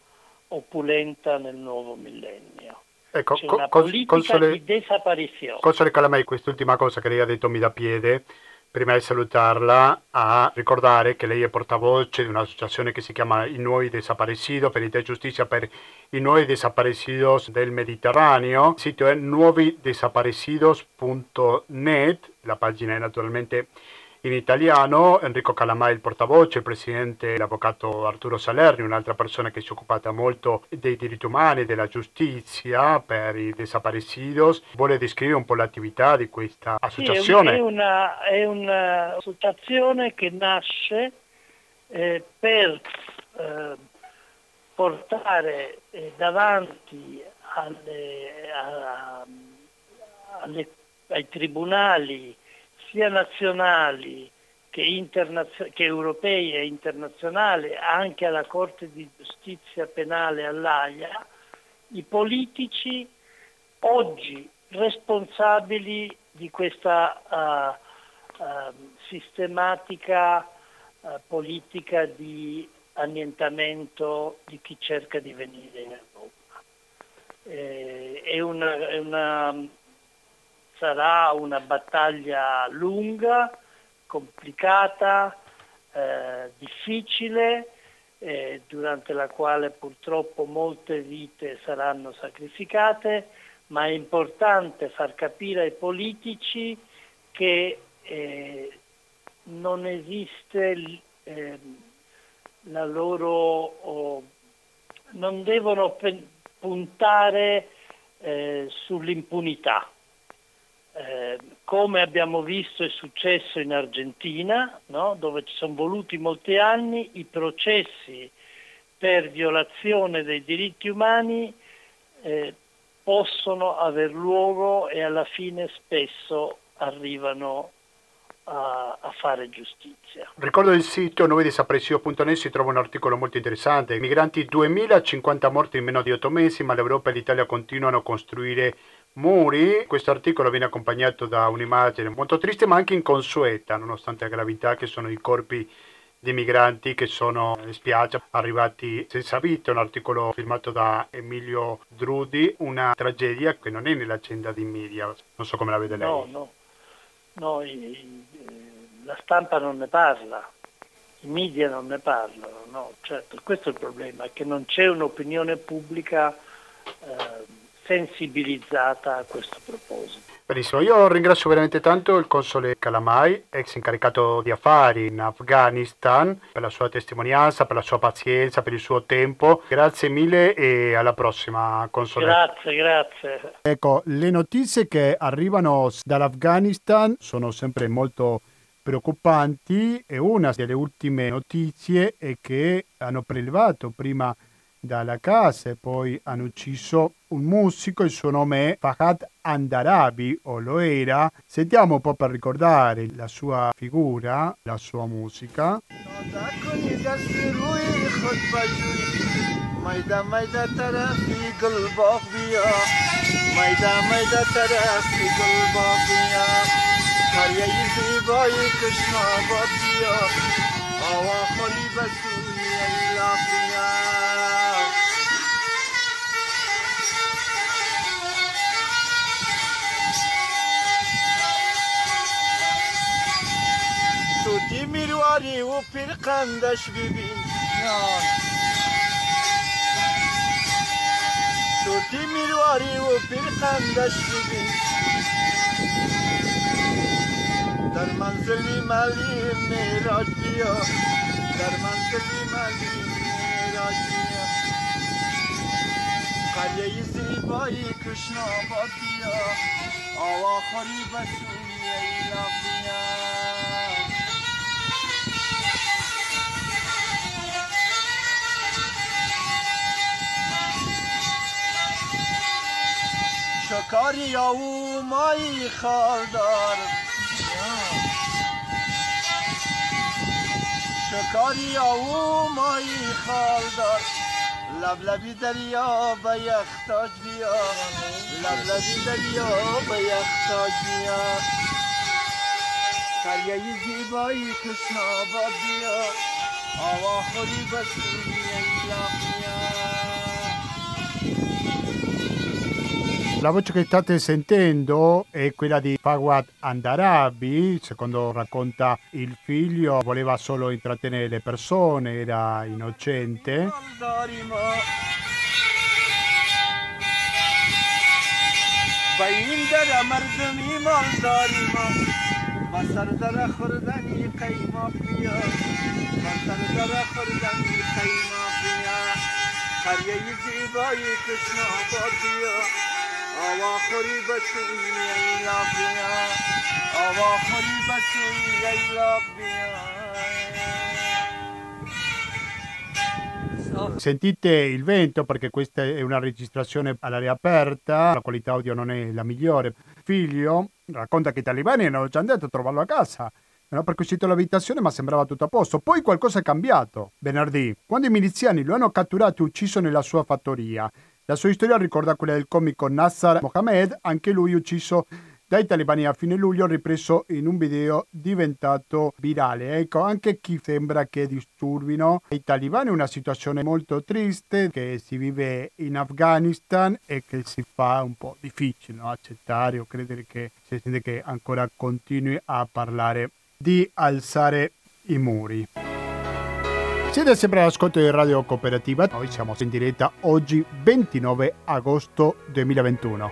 opulenta nel nuovo millennio. Ecco, C'è una politica console, di desaparizione. Console Calamai, quest'ultima cosa che lei ha detto mi dà piede prima di salutarla, a ricordare che lei è portavoce di un'associazione che si chiama I Nuovi Desaparecidos, Verità e Giustizia per i Nuovi Desaparecidos del Mediterraneo. Il sito è nuovidesaparecidos.net, la pagina è naturalmente in italiano, Enrico Calamai il portavoce, il presidente l'avvocato Arturo Salerni, un'altra persona che si è occupata molto dei diritti umani, della giustizia per i desaparecidos. Vuole descrivere un po' l'attività di questa associazione? Sì, è, una, è un'associazione che nasce eh, per eh, portare eh, davanti alle, a, alle, ai tribunali sia nazionali che, internazio- che europei e internazionali, anche alla Corte di giustizia penale all'AIA, i politici oggi responsabili di questa uh, uh, sistematica uh, politica di annientamento di chi cerca di venire in Europa. Eh, è, una, è una sarà una battaglia lunga, complicata, eh, difficile, eh, durante la quale purtroppo molte vite saranno sacrificate, ma è importante far capire ai politici che eh, non esiste ehm, la loro, oh, non devono puntare eh, sull'impunità eh, come abbiamo visto è successo in Argentina, no? dove ci sono voluti molti anni, i processi per violazione dei diritti umani eh, possono aver luogo e alla fine spesso arrivano a, a, fare giustizia. Ricordo il sito nuovidesaparecio.net si trova un articolo molto interessante. Migranti 2050 morti in meno di 8 mesi, ma l'Europa e l'Italia continuano a costruire muri. Questo articolo viene accompagnato da un'immagine molto triste ma anche inconsueta, nonostante la gravità che sono i corpi di migranti che sono in spiaggia arrivati senza vita, un articolo firmato da Emilio Drudi, una tragedia che non è nell'agenda di media, non so come la vede lei. No, no, no i, la stampa non ne parla, i media non ne parlano, no, certo, questo è il problema, che non c'è un'opinione pubblica eh, sensibilizzata a questo proposito. Benissimo, io ringrazio veramente tanto il console Calamai, ex incaricato di affari in Afghanistan, per la sua testimonianza, per la sua pazienza, per il suo tempo. Grazie mille e alla prossima console. Grazie, grazie. Ecco, le notizie che arrivano dall'Afghanistan sono sempre molto preoccupanti e una delle ultime notizie è che hanno prelevato prima dalla casa e poi hanno ucciso un musico, il suo nome è Fahad Andarabi o lo era. Sentiamo un po' per ricordare la sua figura, la sua musica. مایده مایده طرفی گل باغ بیا مایده مایده طرفی گل باغ بیا کاریه زیبای کشنا باد بیا آوا خالی بسوی ایلا بیا توتی میرواری و پیرقندش ببین توتی میرواری و پیرقندش ببین در منزلی ملی میراج بیا در منزلی ملی میراج بیا قریه زیبایی کشنا باد بیا آوا خوری بسوی ایلا بیا شکاری او مایی خالدار شکاری او مایی خالدار لبلبی دریا به یختاج بیا. لبلبی دریا به یختاج بیا. قریه زیبایی کشناباد بیا. آوا خوری بسوی La voce che state sentendo è quella di Fawad Andarabi, secondo racconta il figlio, voleva solo intrattenere le persone, era innocente. قریه زیبایی کشنا باد بیا آواخوری بسوی ایلا بیا آواخوری بسوی ایلا بیا Sentite il vento perché questa è una registrazione all'aria aperta, la qualità audio non è la migliore. Figlio racconta che i talibani hanno già andato a trovarlo a casa, hanno perquisito l'abitazione ma sembrava tutto a posto. Poi qualcosa è cambiato. Venerdì, quando i miliziani lo hanno catturato e ucciso nella sua fattoria, la sua storia ricorda quella del comico Nassar Mohamed, anche lui ucciso dai talebani a fine luglio, ripreso in un video diventato virale. Ecco, anche chi sembra che disturbino i talebani una situazione molto triste che si vive in Afghanistan e che si fa un po' difficile no? accettare o credere che si sente che ancora continui a parlare di alzare i muri. Siete sempre all'ascolto di Radio Cooperativa, noi siamo in diretta oggi 29 agosto 2021.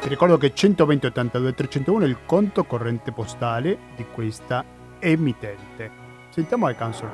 Ti ricordo che 120 82 301 è il conto corrente postale di questa emittente. Sentiamo i Council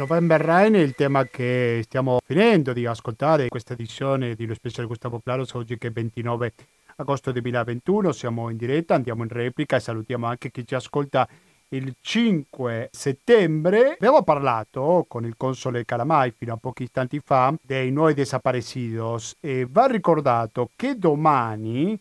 November Rain è il tema che stiamo finendo di ascoltare in questa edizione di Lo Speciale Gustavo Claros oggi che è 29 agosto 2021, siamo in diretta, andiamo in replica e salutiamo anche chi ci ascolta il 5 settembre. Abbiamo parlato con il console Calamai fino a pochi istanti fa dei nuovi desaparecidos e va ricordato che domani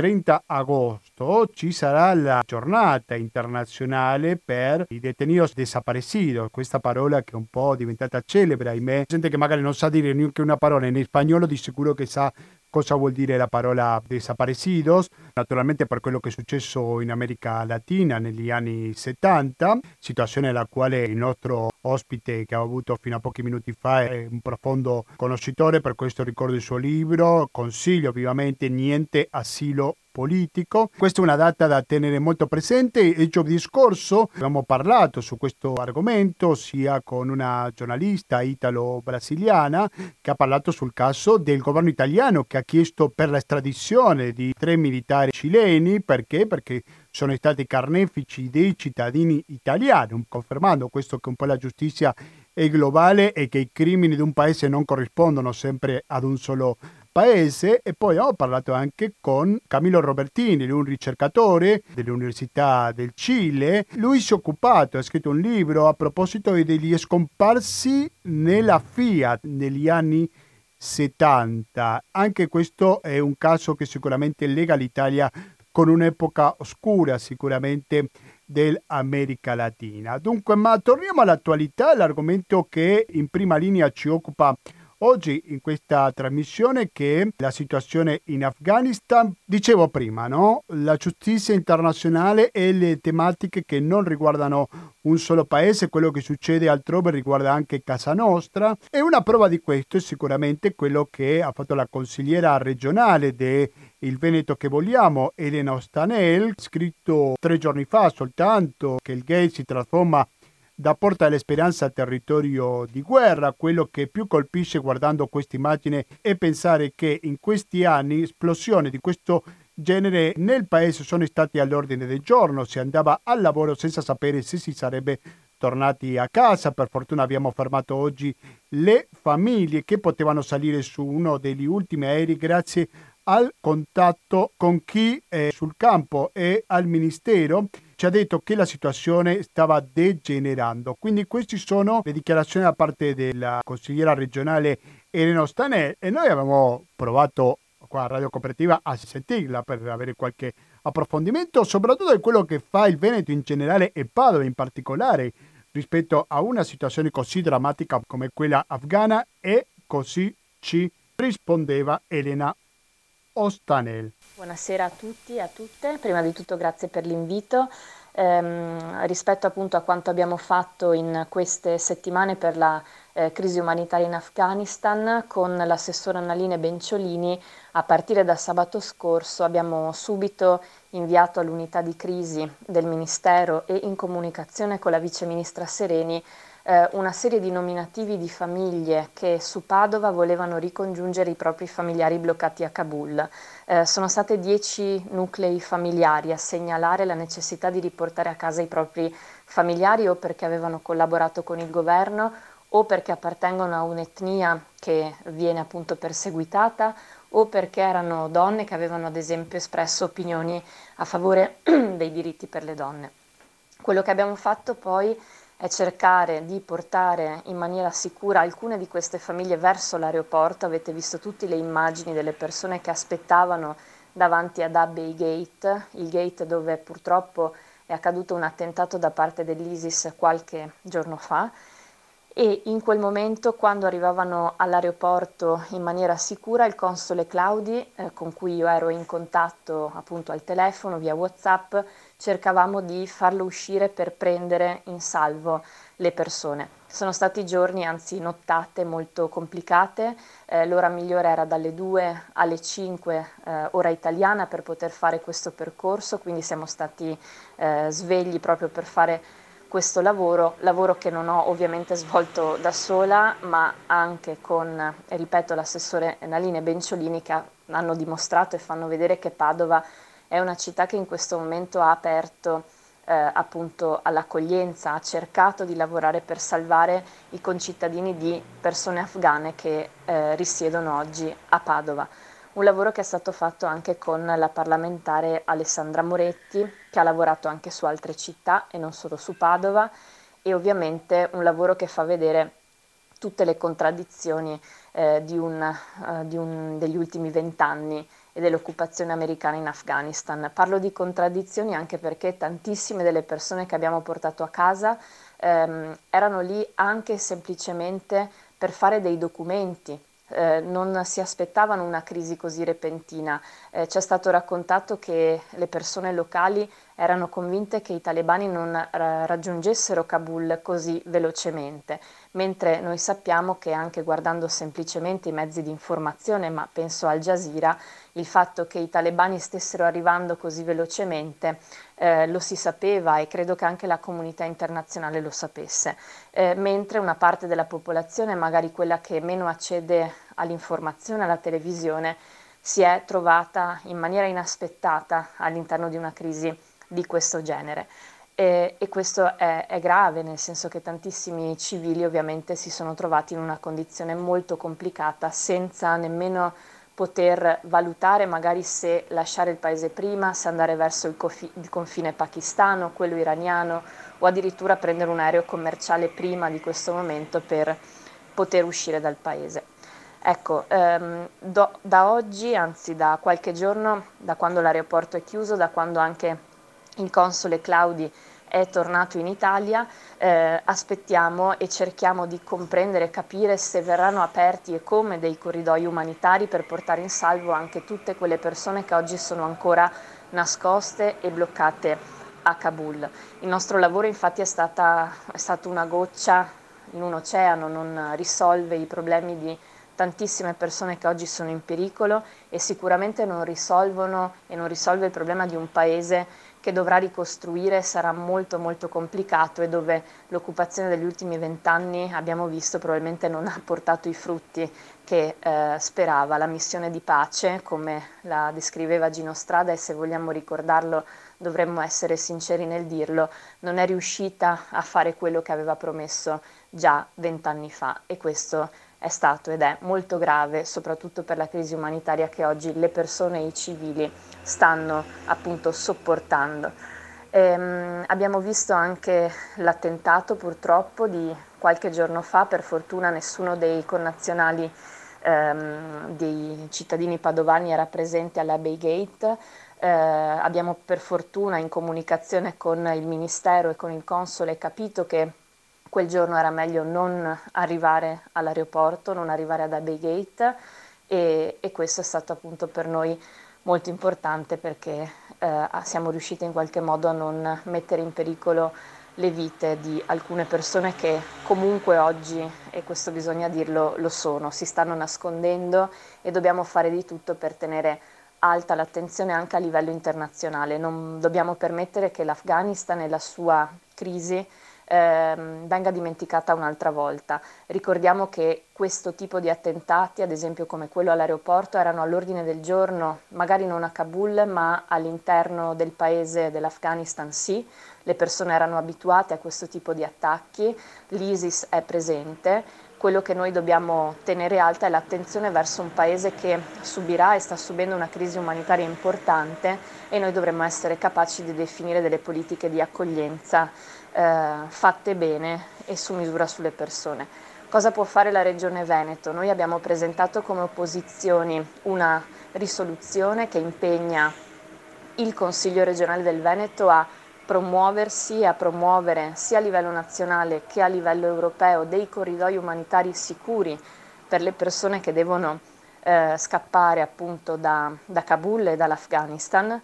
30 agosto ci sarà la giornata internazionale per i detenidos desaparecidos, questa parola che è un po' diventata celebre, ahimè, gente che magari non sa dire neanche una parola in spagnolo, di sicuro che sa cosa vuol dire la parola desaparecidos, naturalmente per quello che è successo in America Latina negli anni 70, situazione alla quale il nostro ospite che ho avuto fino a pochi minuti fa è un profondo conoscitore, per questo ricordo il suo libro, consiglio vivamente Niente asilo politico. Questa è una data da tenere molto presente e giovedì scorso abbiamo parlato su questo argomento sia con una giornalista italo-brasiliana che ha parlato sul caso del governo italiano che ha chiesto per l'estradizione di tre militari cileni perché? Perché sono stati carnefici dei cittadini italiani, confermando questo che un po' la giustizia è globale e che i crimini di un paese non corrispondono sempre ad un solo paese e poi ho parlato anche con Camillo Robertini, un ricercatore dell'Università del Cile. Lui si è occupato, ha scritto un libro a proposito degli scomparsi nella Fiat negli anni 70. Anche questo è un caso che sicuramente lega l'Italia con un'epoca oscura sicuramente dell'America Latina. Dunque, ma torniamo all'attualità, l'argomento che in prima linea ci occupa Oggi in questa trasmissione che la situazione in Afghanistan, dicevo prima, no? la giustizia internazionale e le tematiche che non riguardano un solo paese, quello che succede altrove riguarda anche casa nostra e una prova di questo è sicuramente quello che ha fatto la consigliera regionale del Veneto che vogliamo, Elena Ostanel, scritto tre giorni fa soltanto che il gay si trasforma da Porta dell'Esperanza a territorio di guerra. Quello che più colpisce guardando questa immagine è pensare che in questi anni esplosioni di questo genere nel paese sono stati all'ordine del giorno, si andava al lavoro senza sapere se si sarebbe tornati a casa. Per fortuna abbiamo fermato oggi le famiglie che potevano salire su uno degli ultimi aerei grazie al contatto con chi è sul campo e al ministero ci ha detto che la situazione stava degenerando. Quindi queste sono le dichiarazioni da parte della consigliera regionale Elena Stanè e noi avevamo provato qua a Radio Cooperativa a sentirla per avere qualche approfondimento, soprattutto di quello che fa il Veneto in generale e Padova in particolare rispetto a una situazione così drammatica come quella afghana e così ci rispondeva Elena Ostanel. Buonasera a tutti e a tutte, prima di tutto grazie per l'invito. Ehm, rispetto appunto a quanto abbiamo fatto in queste settimane per la eh, crisi umanitaria in Afghanistan, con l'assessore Annaline Benciolini, a partire da sabato scorso abbiamo subito inviato all'unità di crisi del Ministero e in comunicazione con la Vice Ministra Sereni eh, una serie di nominativi di famiglie che su Padova volevano ricongiungere i propri familiari bloccati a Kabul. Eh, sono state dieci nuclei familiari a segnalare la necessità di riportare a casa i propri familiari o perché avevano collaborato con il governo o perché appartengono a un'etnia che viene appunto perseguitata o perché erano donne che avevano ad esempio espresso opinioni a favore dei diritti per le donne. Quello che abbiamo fatto poi è cercare di portare in maniera sicura alcune di queste famiglie verso l'aeroporto. Avete visto tutte le immagini delle persone che aspettavano davanti ad Abbey Gate, il gate dove purtroppo è accaduto un attentato da parte dell'ISIS qualche giorno fa e in quel momento quando arrivavano all'aeroporto in maniera sicura il console Claudi eh, con cui io ero in contatto appunto al telefono via Whatsapp cercavamo di farlo uscire per prendere in salvo le persone. Sono stati giorni, anzi nottate molto complicate, eh, l'ora migliore era dalle 2 alle 5 eh, ora italiana per poter fare questo percorso, quindi siamo stati eh, svegli proprio per fare questo lavoro, lavoro che non ho ovviamente svolto da sola, ma anche con, ripeto, l'assessore Naline Benciolini che hanno dimostrato e fanno vedere che Padova è una città che in questo momento ha aperto eh, appunto all'accoglienza, ha cercato di lavorare per salvare i concittadini di persone afghane che eh, risiedono oggi a Padova. Un lavoro che è stato fatto anche con la parlamentare Alessandra Moretti, che ha lavorato anche su altre città e non solo su Padova, e ovviamente un lavoro che fa vedere tutte le contraddizioni eh, di un, uh, di un, degli ultimi vent'anni e dell'occupazione americana in Afghanistan. Parlo di contraddizioni anche perché tantissime delle persone che abbiamo portato a casa ehm, erano lì anche semplicemente per fare dei documenti, eh, non si aspettavano una crisi così repentina. Eh, ci è stato raccontato che le persone locali erano convinte che i talebani non ra- raggiungessero Kabul così velocemente, mentre noi sappiamo che anche guardando semplicemente i mezzi di informazione, ma penso al Jazeera, il fatto che i talebani stessero arrivando così velocemente eh, lo si sapeva e credo che anche la comunità internazionale lo sapesse, eh, mentre una parte della popolazione, magari quella che meno accede all'informazione, alla televisione, si è trovata in maniera inaspettata all'interno di una crisi di questo genere. E, e questo è, è, grave, nel senso che tantissimi civili ovviamente si sono trovati in una condizione molto complicata senza nemmeno poter valutare magari se lasciare il paese prima, se andare verso il, confi- il confine pakistano, quello iraniano o addirittura prendere un aereo commerciale prima di questo momento per poter uscire dal paese. Ecco, ehm, do, da oggi, anzi da qualche giorno, da quando l'aeroporto è chiuso, da quando anche il console Claudi è tornato in Italia, eh, aspettiamo e cerchiamo di comprendere e capire se verranno aperti e come dei corridoi umanitari per portare in salvo anche tutte quelle persone che oggi sono ancora nascoste e bloccate a Kabul. Il nostro lavoro infatti è, stata, è stato una goccia in un oceano, non risolve i problemi di tantissime persone che oggi sono in pericolo e sicuramente non risolvono e non risolve il problema di un paese che dovrà ricostruire sarà molto molto complicato e dove l'occupazione degli ultimi vent'anni abbiamo visto probabilmente non ha portato i frutti che eh, sperava. La missione di pace, come la descriveva Gino Strada e se vogliamo ricordarlo dovremmo essere sinceri nel dirlo, non è riuscita a fare quello che aveva promesso già vent'anni fa e questo è stato ed è molto grave, soprattutto per la crisi umanitaria che oggi le persone e i civili stanno appunto sopportando. Ehm, abbiamo visto anche l'attentato purtroppo di qualche giorno fa, per fortuna nessuno dei connazionali ehm, dei cittadini padovani era presente alla Bay Gate. Eh, abbiamo per fortuna in comunicazione con il Ministero e con il Console capito che quel giorno era meglio non arrivare all'aeroporto, non arrivare ad Abbey Gate e, e questo è stato appunto per noi molto importante perché eh, siamo riusciti in qualche modo a non mettere in pericolo le vite di alcune persone che comunque oggi, e questo bisogna dirlo, lo sono, si stanno nascondendo e dobbiamo fare di tutto per tenere alta l'attenzione anche a livello internazionale. Non dobbiamo permettere che l'Afghanistan e la sua crisi ehm, venga dimenticata un'altra volta. Ricordiamo che questo tipo di attentati, ad esempio come quello all'aeroporto, erano all'ordine del giorno, magari non a Kabul, ma all'interno del paese dell'Afghanistan sì, le persone erano abituate a questo tipo di attacchi, l'ISIS è presente, quello che noi dobbiamo tenere alta è l'attenzione verso un paese che subirà e sta subendo una crisi umanitaria importante e noi dovremmo essere capaci di definire delle politiche di accoglienza eh, fatte bene e su misura sulle persone. Cosa può fare la Regione Veneto? Noi abbiamo presentato come opposizioni una risoluzione che impegna il Consiglio regionale del Veneto a promuoversi e a promuovere sia a livello nazionale che a livello europeo dei corridoi umanitari sicuri per le persone che devono eh, scappare appunto da, da Kabul e dall'Afghanistan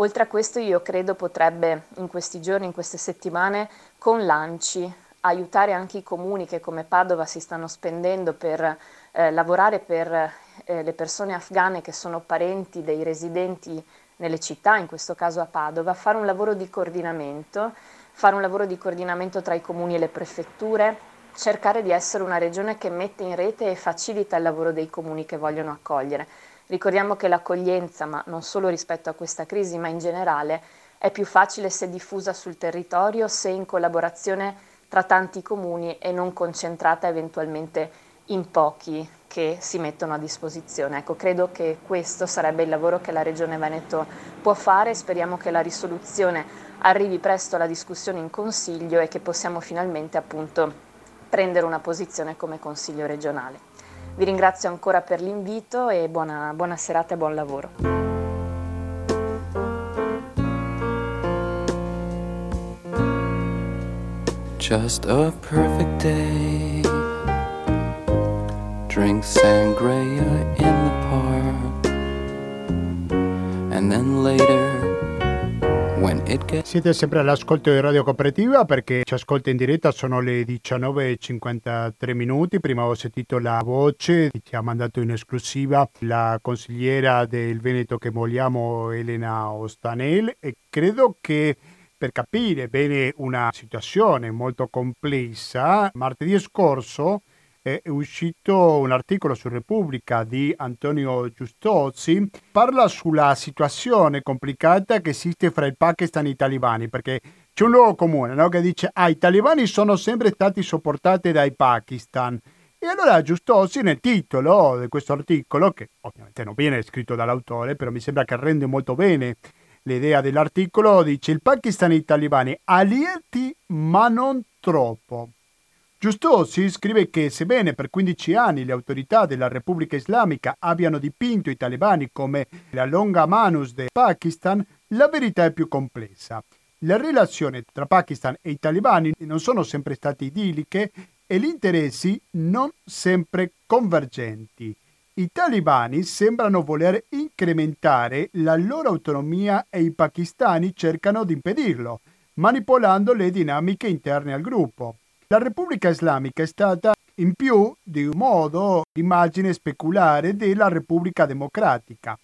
Oltre a questo io credo potrebbe in questi giorni, in queste settimane, con lanci aiutare anche i comuni che come Padova si stanno spendendo per eh, lavorare per eh, le persone afghane che sono parenti dei residenti nelle città, in questo caso a Padova, fare un lavoro di coordinamento, fare un lavoro di coordinamento tra i comuni e le prefetture, cercare di essere una regione che mette in rete e facilita il lavoro dei comuni che vogliono accogliere. Ricordiamo che l'accoglienza, ma non solo rispetto a questa crisi, ma in generale, è più facile se diffusa sul territorio, se in collaborazione tra tanti comuni e non concentrata eventualmente in pochi che si mettono a disposizione. Ecco, credo che questo sarebbe il lavoro che la Regione Veneto può fare, speriamo che la risoluzione arrivi presto alla discussione in Consiglio e che possiamo finalmente appunto prendere una posizione come Consiglio regionale. Vi ringrazio ancora per l'invito e buona, buona serata e buon lavoro. Just a perfect day. Drink sangria in the park. And then later siete sempre all'ascolto di Radio Cooperativa perché ci ascolta in diretta, sono le 19.53 minuti. Prima ho sentito la voce che ci ha mandato in esclusiva la consigliera del Veneto che vogliamo, Elena Ostanel, e credo che per capire bene una situazione molto complessa, martedì scorso è uscito un articolo su Repubblica di Antonio Giustozzi, parla sulla situazione complicata che esiste fra il Pakistan e i talibani, perché c'è un luogo comune no? che dice ah, i talibani sono sempre stati sopportati dai Pakistan. E allora Giustozzi nel titolo di questo articolo, che ovviamente non viene scritto dall'autore, però mi sembra che rende molto bene l'idea dell'articolo, dice il Pakistan e i talibani alieti ma non troppo. Giustossi scrive che sebbene per 15 anni le autorità della Repubblica Islamica abbiano dipinto i talebani come la longa manus del Pakistan, la verità è più complessa. Le relazioni tra Pakistan e i talebani non sono sempre state idilliche e gli interessi non sempre convergenti. I talebani sembrano voler incrementare la loro autonomia e i pakistani cercano di impedirlo, manipolando le dinamiche interne al gruppo. La Repubblica Islamica è stata in più di un modo l'immagine speculare della Repubblica Democratica.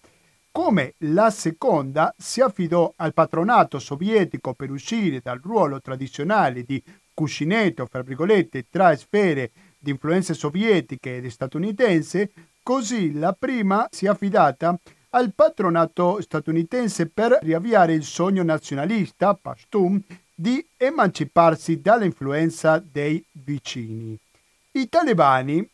Come la seconda si affidò al patronato sovietico per uscire dal ruolo tradizionale di cuscinetto, fra virgolette, tra sfere di influenze sovietiche ed statunitense, così la prima si è affidata al patronato statunitense per riavviare il sogno nazionalista, Pashtun, di emanciparsi dall'influenza dei vicini. I talebani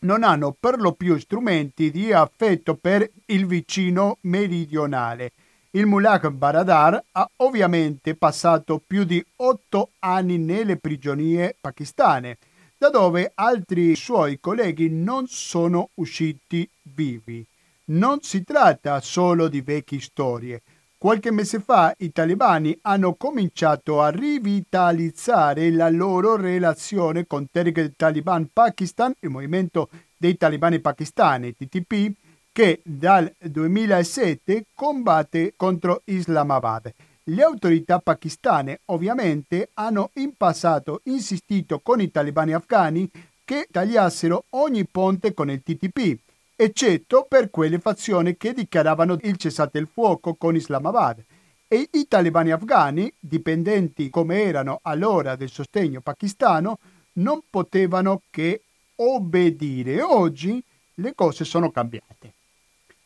non hanno per lo più strumenti di affetto per il vicino meridionale. Il mullah Baradar ha ovviamente passato più di otto anni nelle prigionie pakistane, da dove altri suoi colleghi non sono usciti vivi. Non si tratta solo di vecchie storie, Qualche mese fa i talebani hanno cominciato a rivitalizzare la loro relazione con Tehrik Taliban Pakistan, il movimento dei talebani pakistani, TTP, che dal 2007 combatte contro Islamabad. Le autorità pakistane ovviamente hanno in passato insistito con i talebani afghani che tagliassero ogni ponte con il TTP eccetto per quelle fazioni che dichiaravano il cessate il fuoco con Islamabad. E i talebani afghani, dipendenti come erano allora del sostegno pakistano, non potevano che obbedire. Oggi le cose sono cambiate.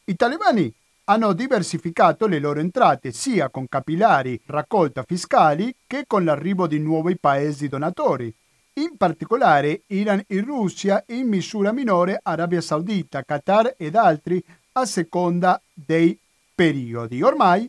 I talebani hanno diversificato le loro entrate sia con capillari raccolta fiscali che con l'arrivo di nuovi paesi donatori in particolare Iran e Russia in misura minore Arabia Saudita, Qatar ed altri a seconda dei periodi. Ormai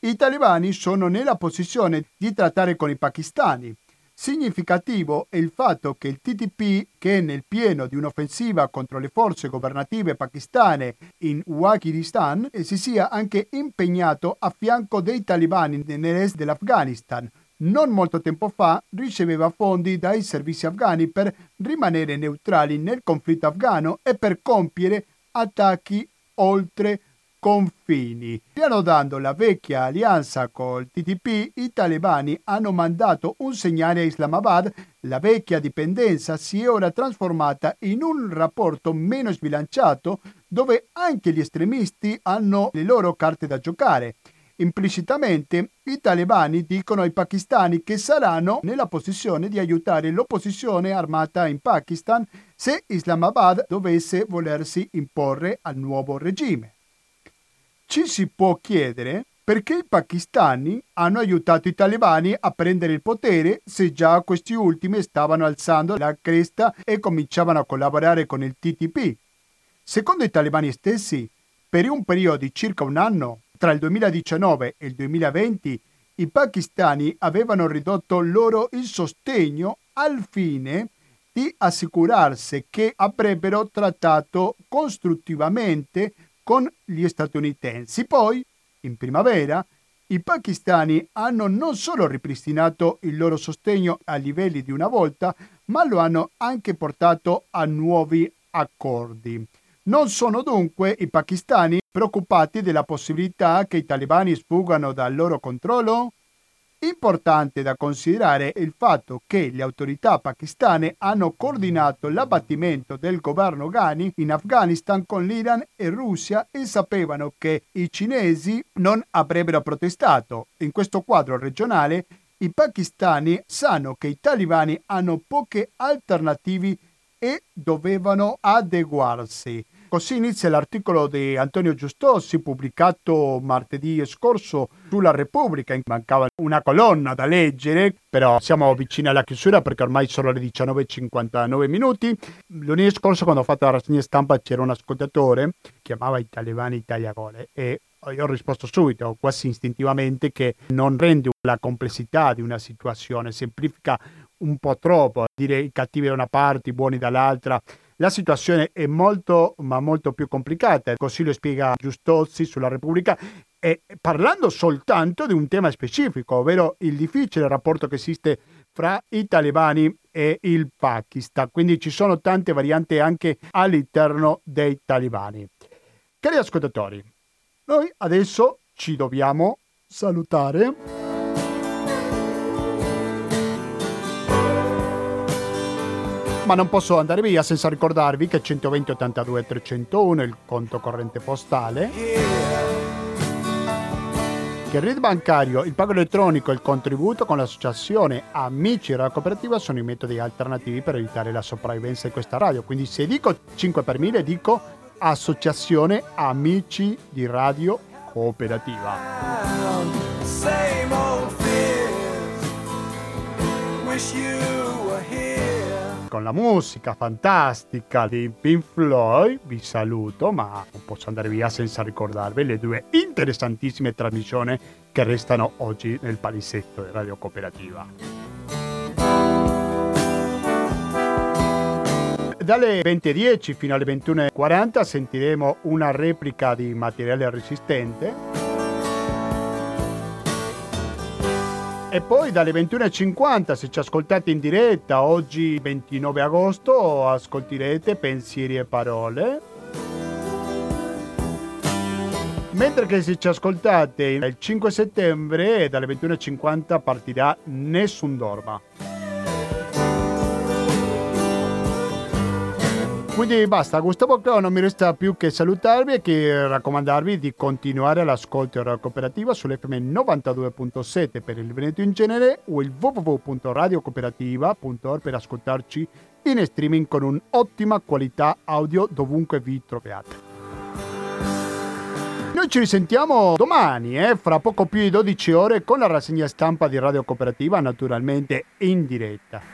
i talebani sono nella posizione di trattare con i pakistani. Significativo è il fatto che il TTP, che è nel pieno di un'offensiva contro le forze governative pakistane in Waziristan, si sia anche impegnato a fianco dei talebani nell'est dell'Afghanistan, non molto tempo fa riceveva fondi dai servizi afghani per rimanere neutrali nel conflitto afghano e per compiere attacchi oltre confini. Riannodando la vecchia alleanza col TTP, i talebani hanno mandato un segnale a Islamabad. La vecchia dipendenza si è ora trasformata in un rapporto meno sbilanciato dove anche gli estremisti hanno le loro carte da giocare. Implicitamente i talebani dicono ai pakistani che saranno nella posizione di aiutare l'opposizione armata in Pakistan se Islamabad dovesse volersi imporre al nuovo regime. Ci si può chiedere perché i pakistani hanno aiutato i talebani a prendere il potere se già questi ultimi stavano alzando la cresta e cominciavano a collaborare con il TTP. Secondo i talebani stessi, per un periodo di circa un anno, tra il 2019 e il 2020, i pakistani avevano ridotto loro il sostegno al fine di assicurarsi che avrebbero trattato costruttivamente con gli statunitensi. Poi in primavera, i pakistani hanno non solo ripristinato il loro sostegno a livelli di una volta, ma lo hanno anche portato a nuovi accordi. Non sono dunque i pakistani preoccupati della possibilità che i talebani sfuggano dal loro controllo? Importante da considerare il fatto che le autorità pakistane hanno coordinato l'abbattimento del governo Ghani in Afghanistan con l'Iran e Russia e sapevano che i cinesi non avrebbero protestato. In questo quadro regionale i pakistani sanno che i talibani hanno poche alternative e dovevano adeguarsi. Così inizia l'articolo di Antonio Giustossi pubblicato martedì scorso sulla Repubblica. Mancava una colonna da leggere, però siamo vicini alla chiusura perché ormai sono le 19.59 minuti. Lunedì scorso quando ho fatto la rassegna stampa c'era un ascoltatore, chiamava i talebani Italiagole e io ho risposto subito, quasi istintivamente, che non rende la complessità di una situazione, semplifica un po' troppo, dire i cattivi da una parte, i buoni dall'altra la situazione è molto, ma molto più complicata, così lo spiega Giustozzi sulla Repubblica, e parlando soltanto di un tema specifico, ovvero il difficile rapporto che esiste fra i talebani e il Pakistan. Quindi ci sono tante varianti anche all'interno dei talebani. Cari ascoltatori, noi adesso ci dobbiamo salutare. Ma non posso andare via senza ricordarvi che 120 82 301 è il conto corrente postale. Che il RID bancario, il pago elettronico e il contributo con l'associazione Amici della Cooperativa sono i metodi alternativi per evitare la sopravvivenza di questa radio. Quindi se dico 5 per 1000 dico Associazione Amici di Radio Cooperativa. Same old fears, wish you con la musica fantastica di Pink Floyd vi saluto, ma non posso andare via senza ricordarvi le due interessantissime trasmissioni che restano oggi nel palisetto di Radio Cooperativa. Dalle 20.10 fino alle 21.40 sentiremo una replica di materiale resistente E poi dalle 21.50, se ci ascoltate in diretta, oggi 29 agosto, ascolterete Pensieri e Parole. Mentre che se ci ascoltate il 5 settembre, dalle 21.50 partirà Nessun Dorma. Quindi basta, Gustavo Clau non mi resta più che salutarvi e che raccomandarvi di continuare l'ascolto della cooperativa sull'FM 92.7 per il Veneto in genere o il www.radiocooperativa.org per ascoltarci in streaming con un'ottima qualità audio dovunque vi troviate. Noi ci risentiamo domani, eh, fra poco più di 12 ore, con la rassegna stampa di Radio Cooperativa, naturalmente in diretta.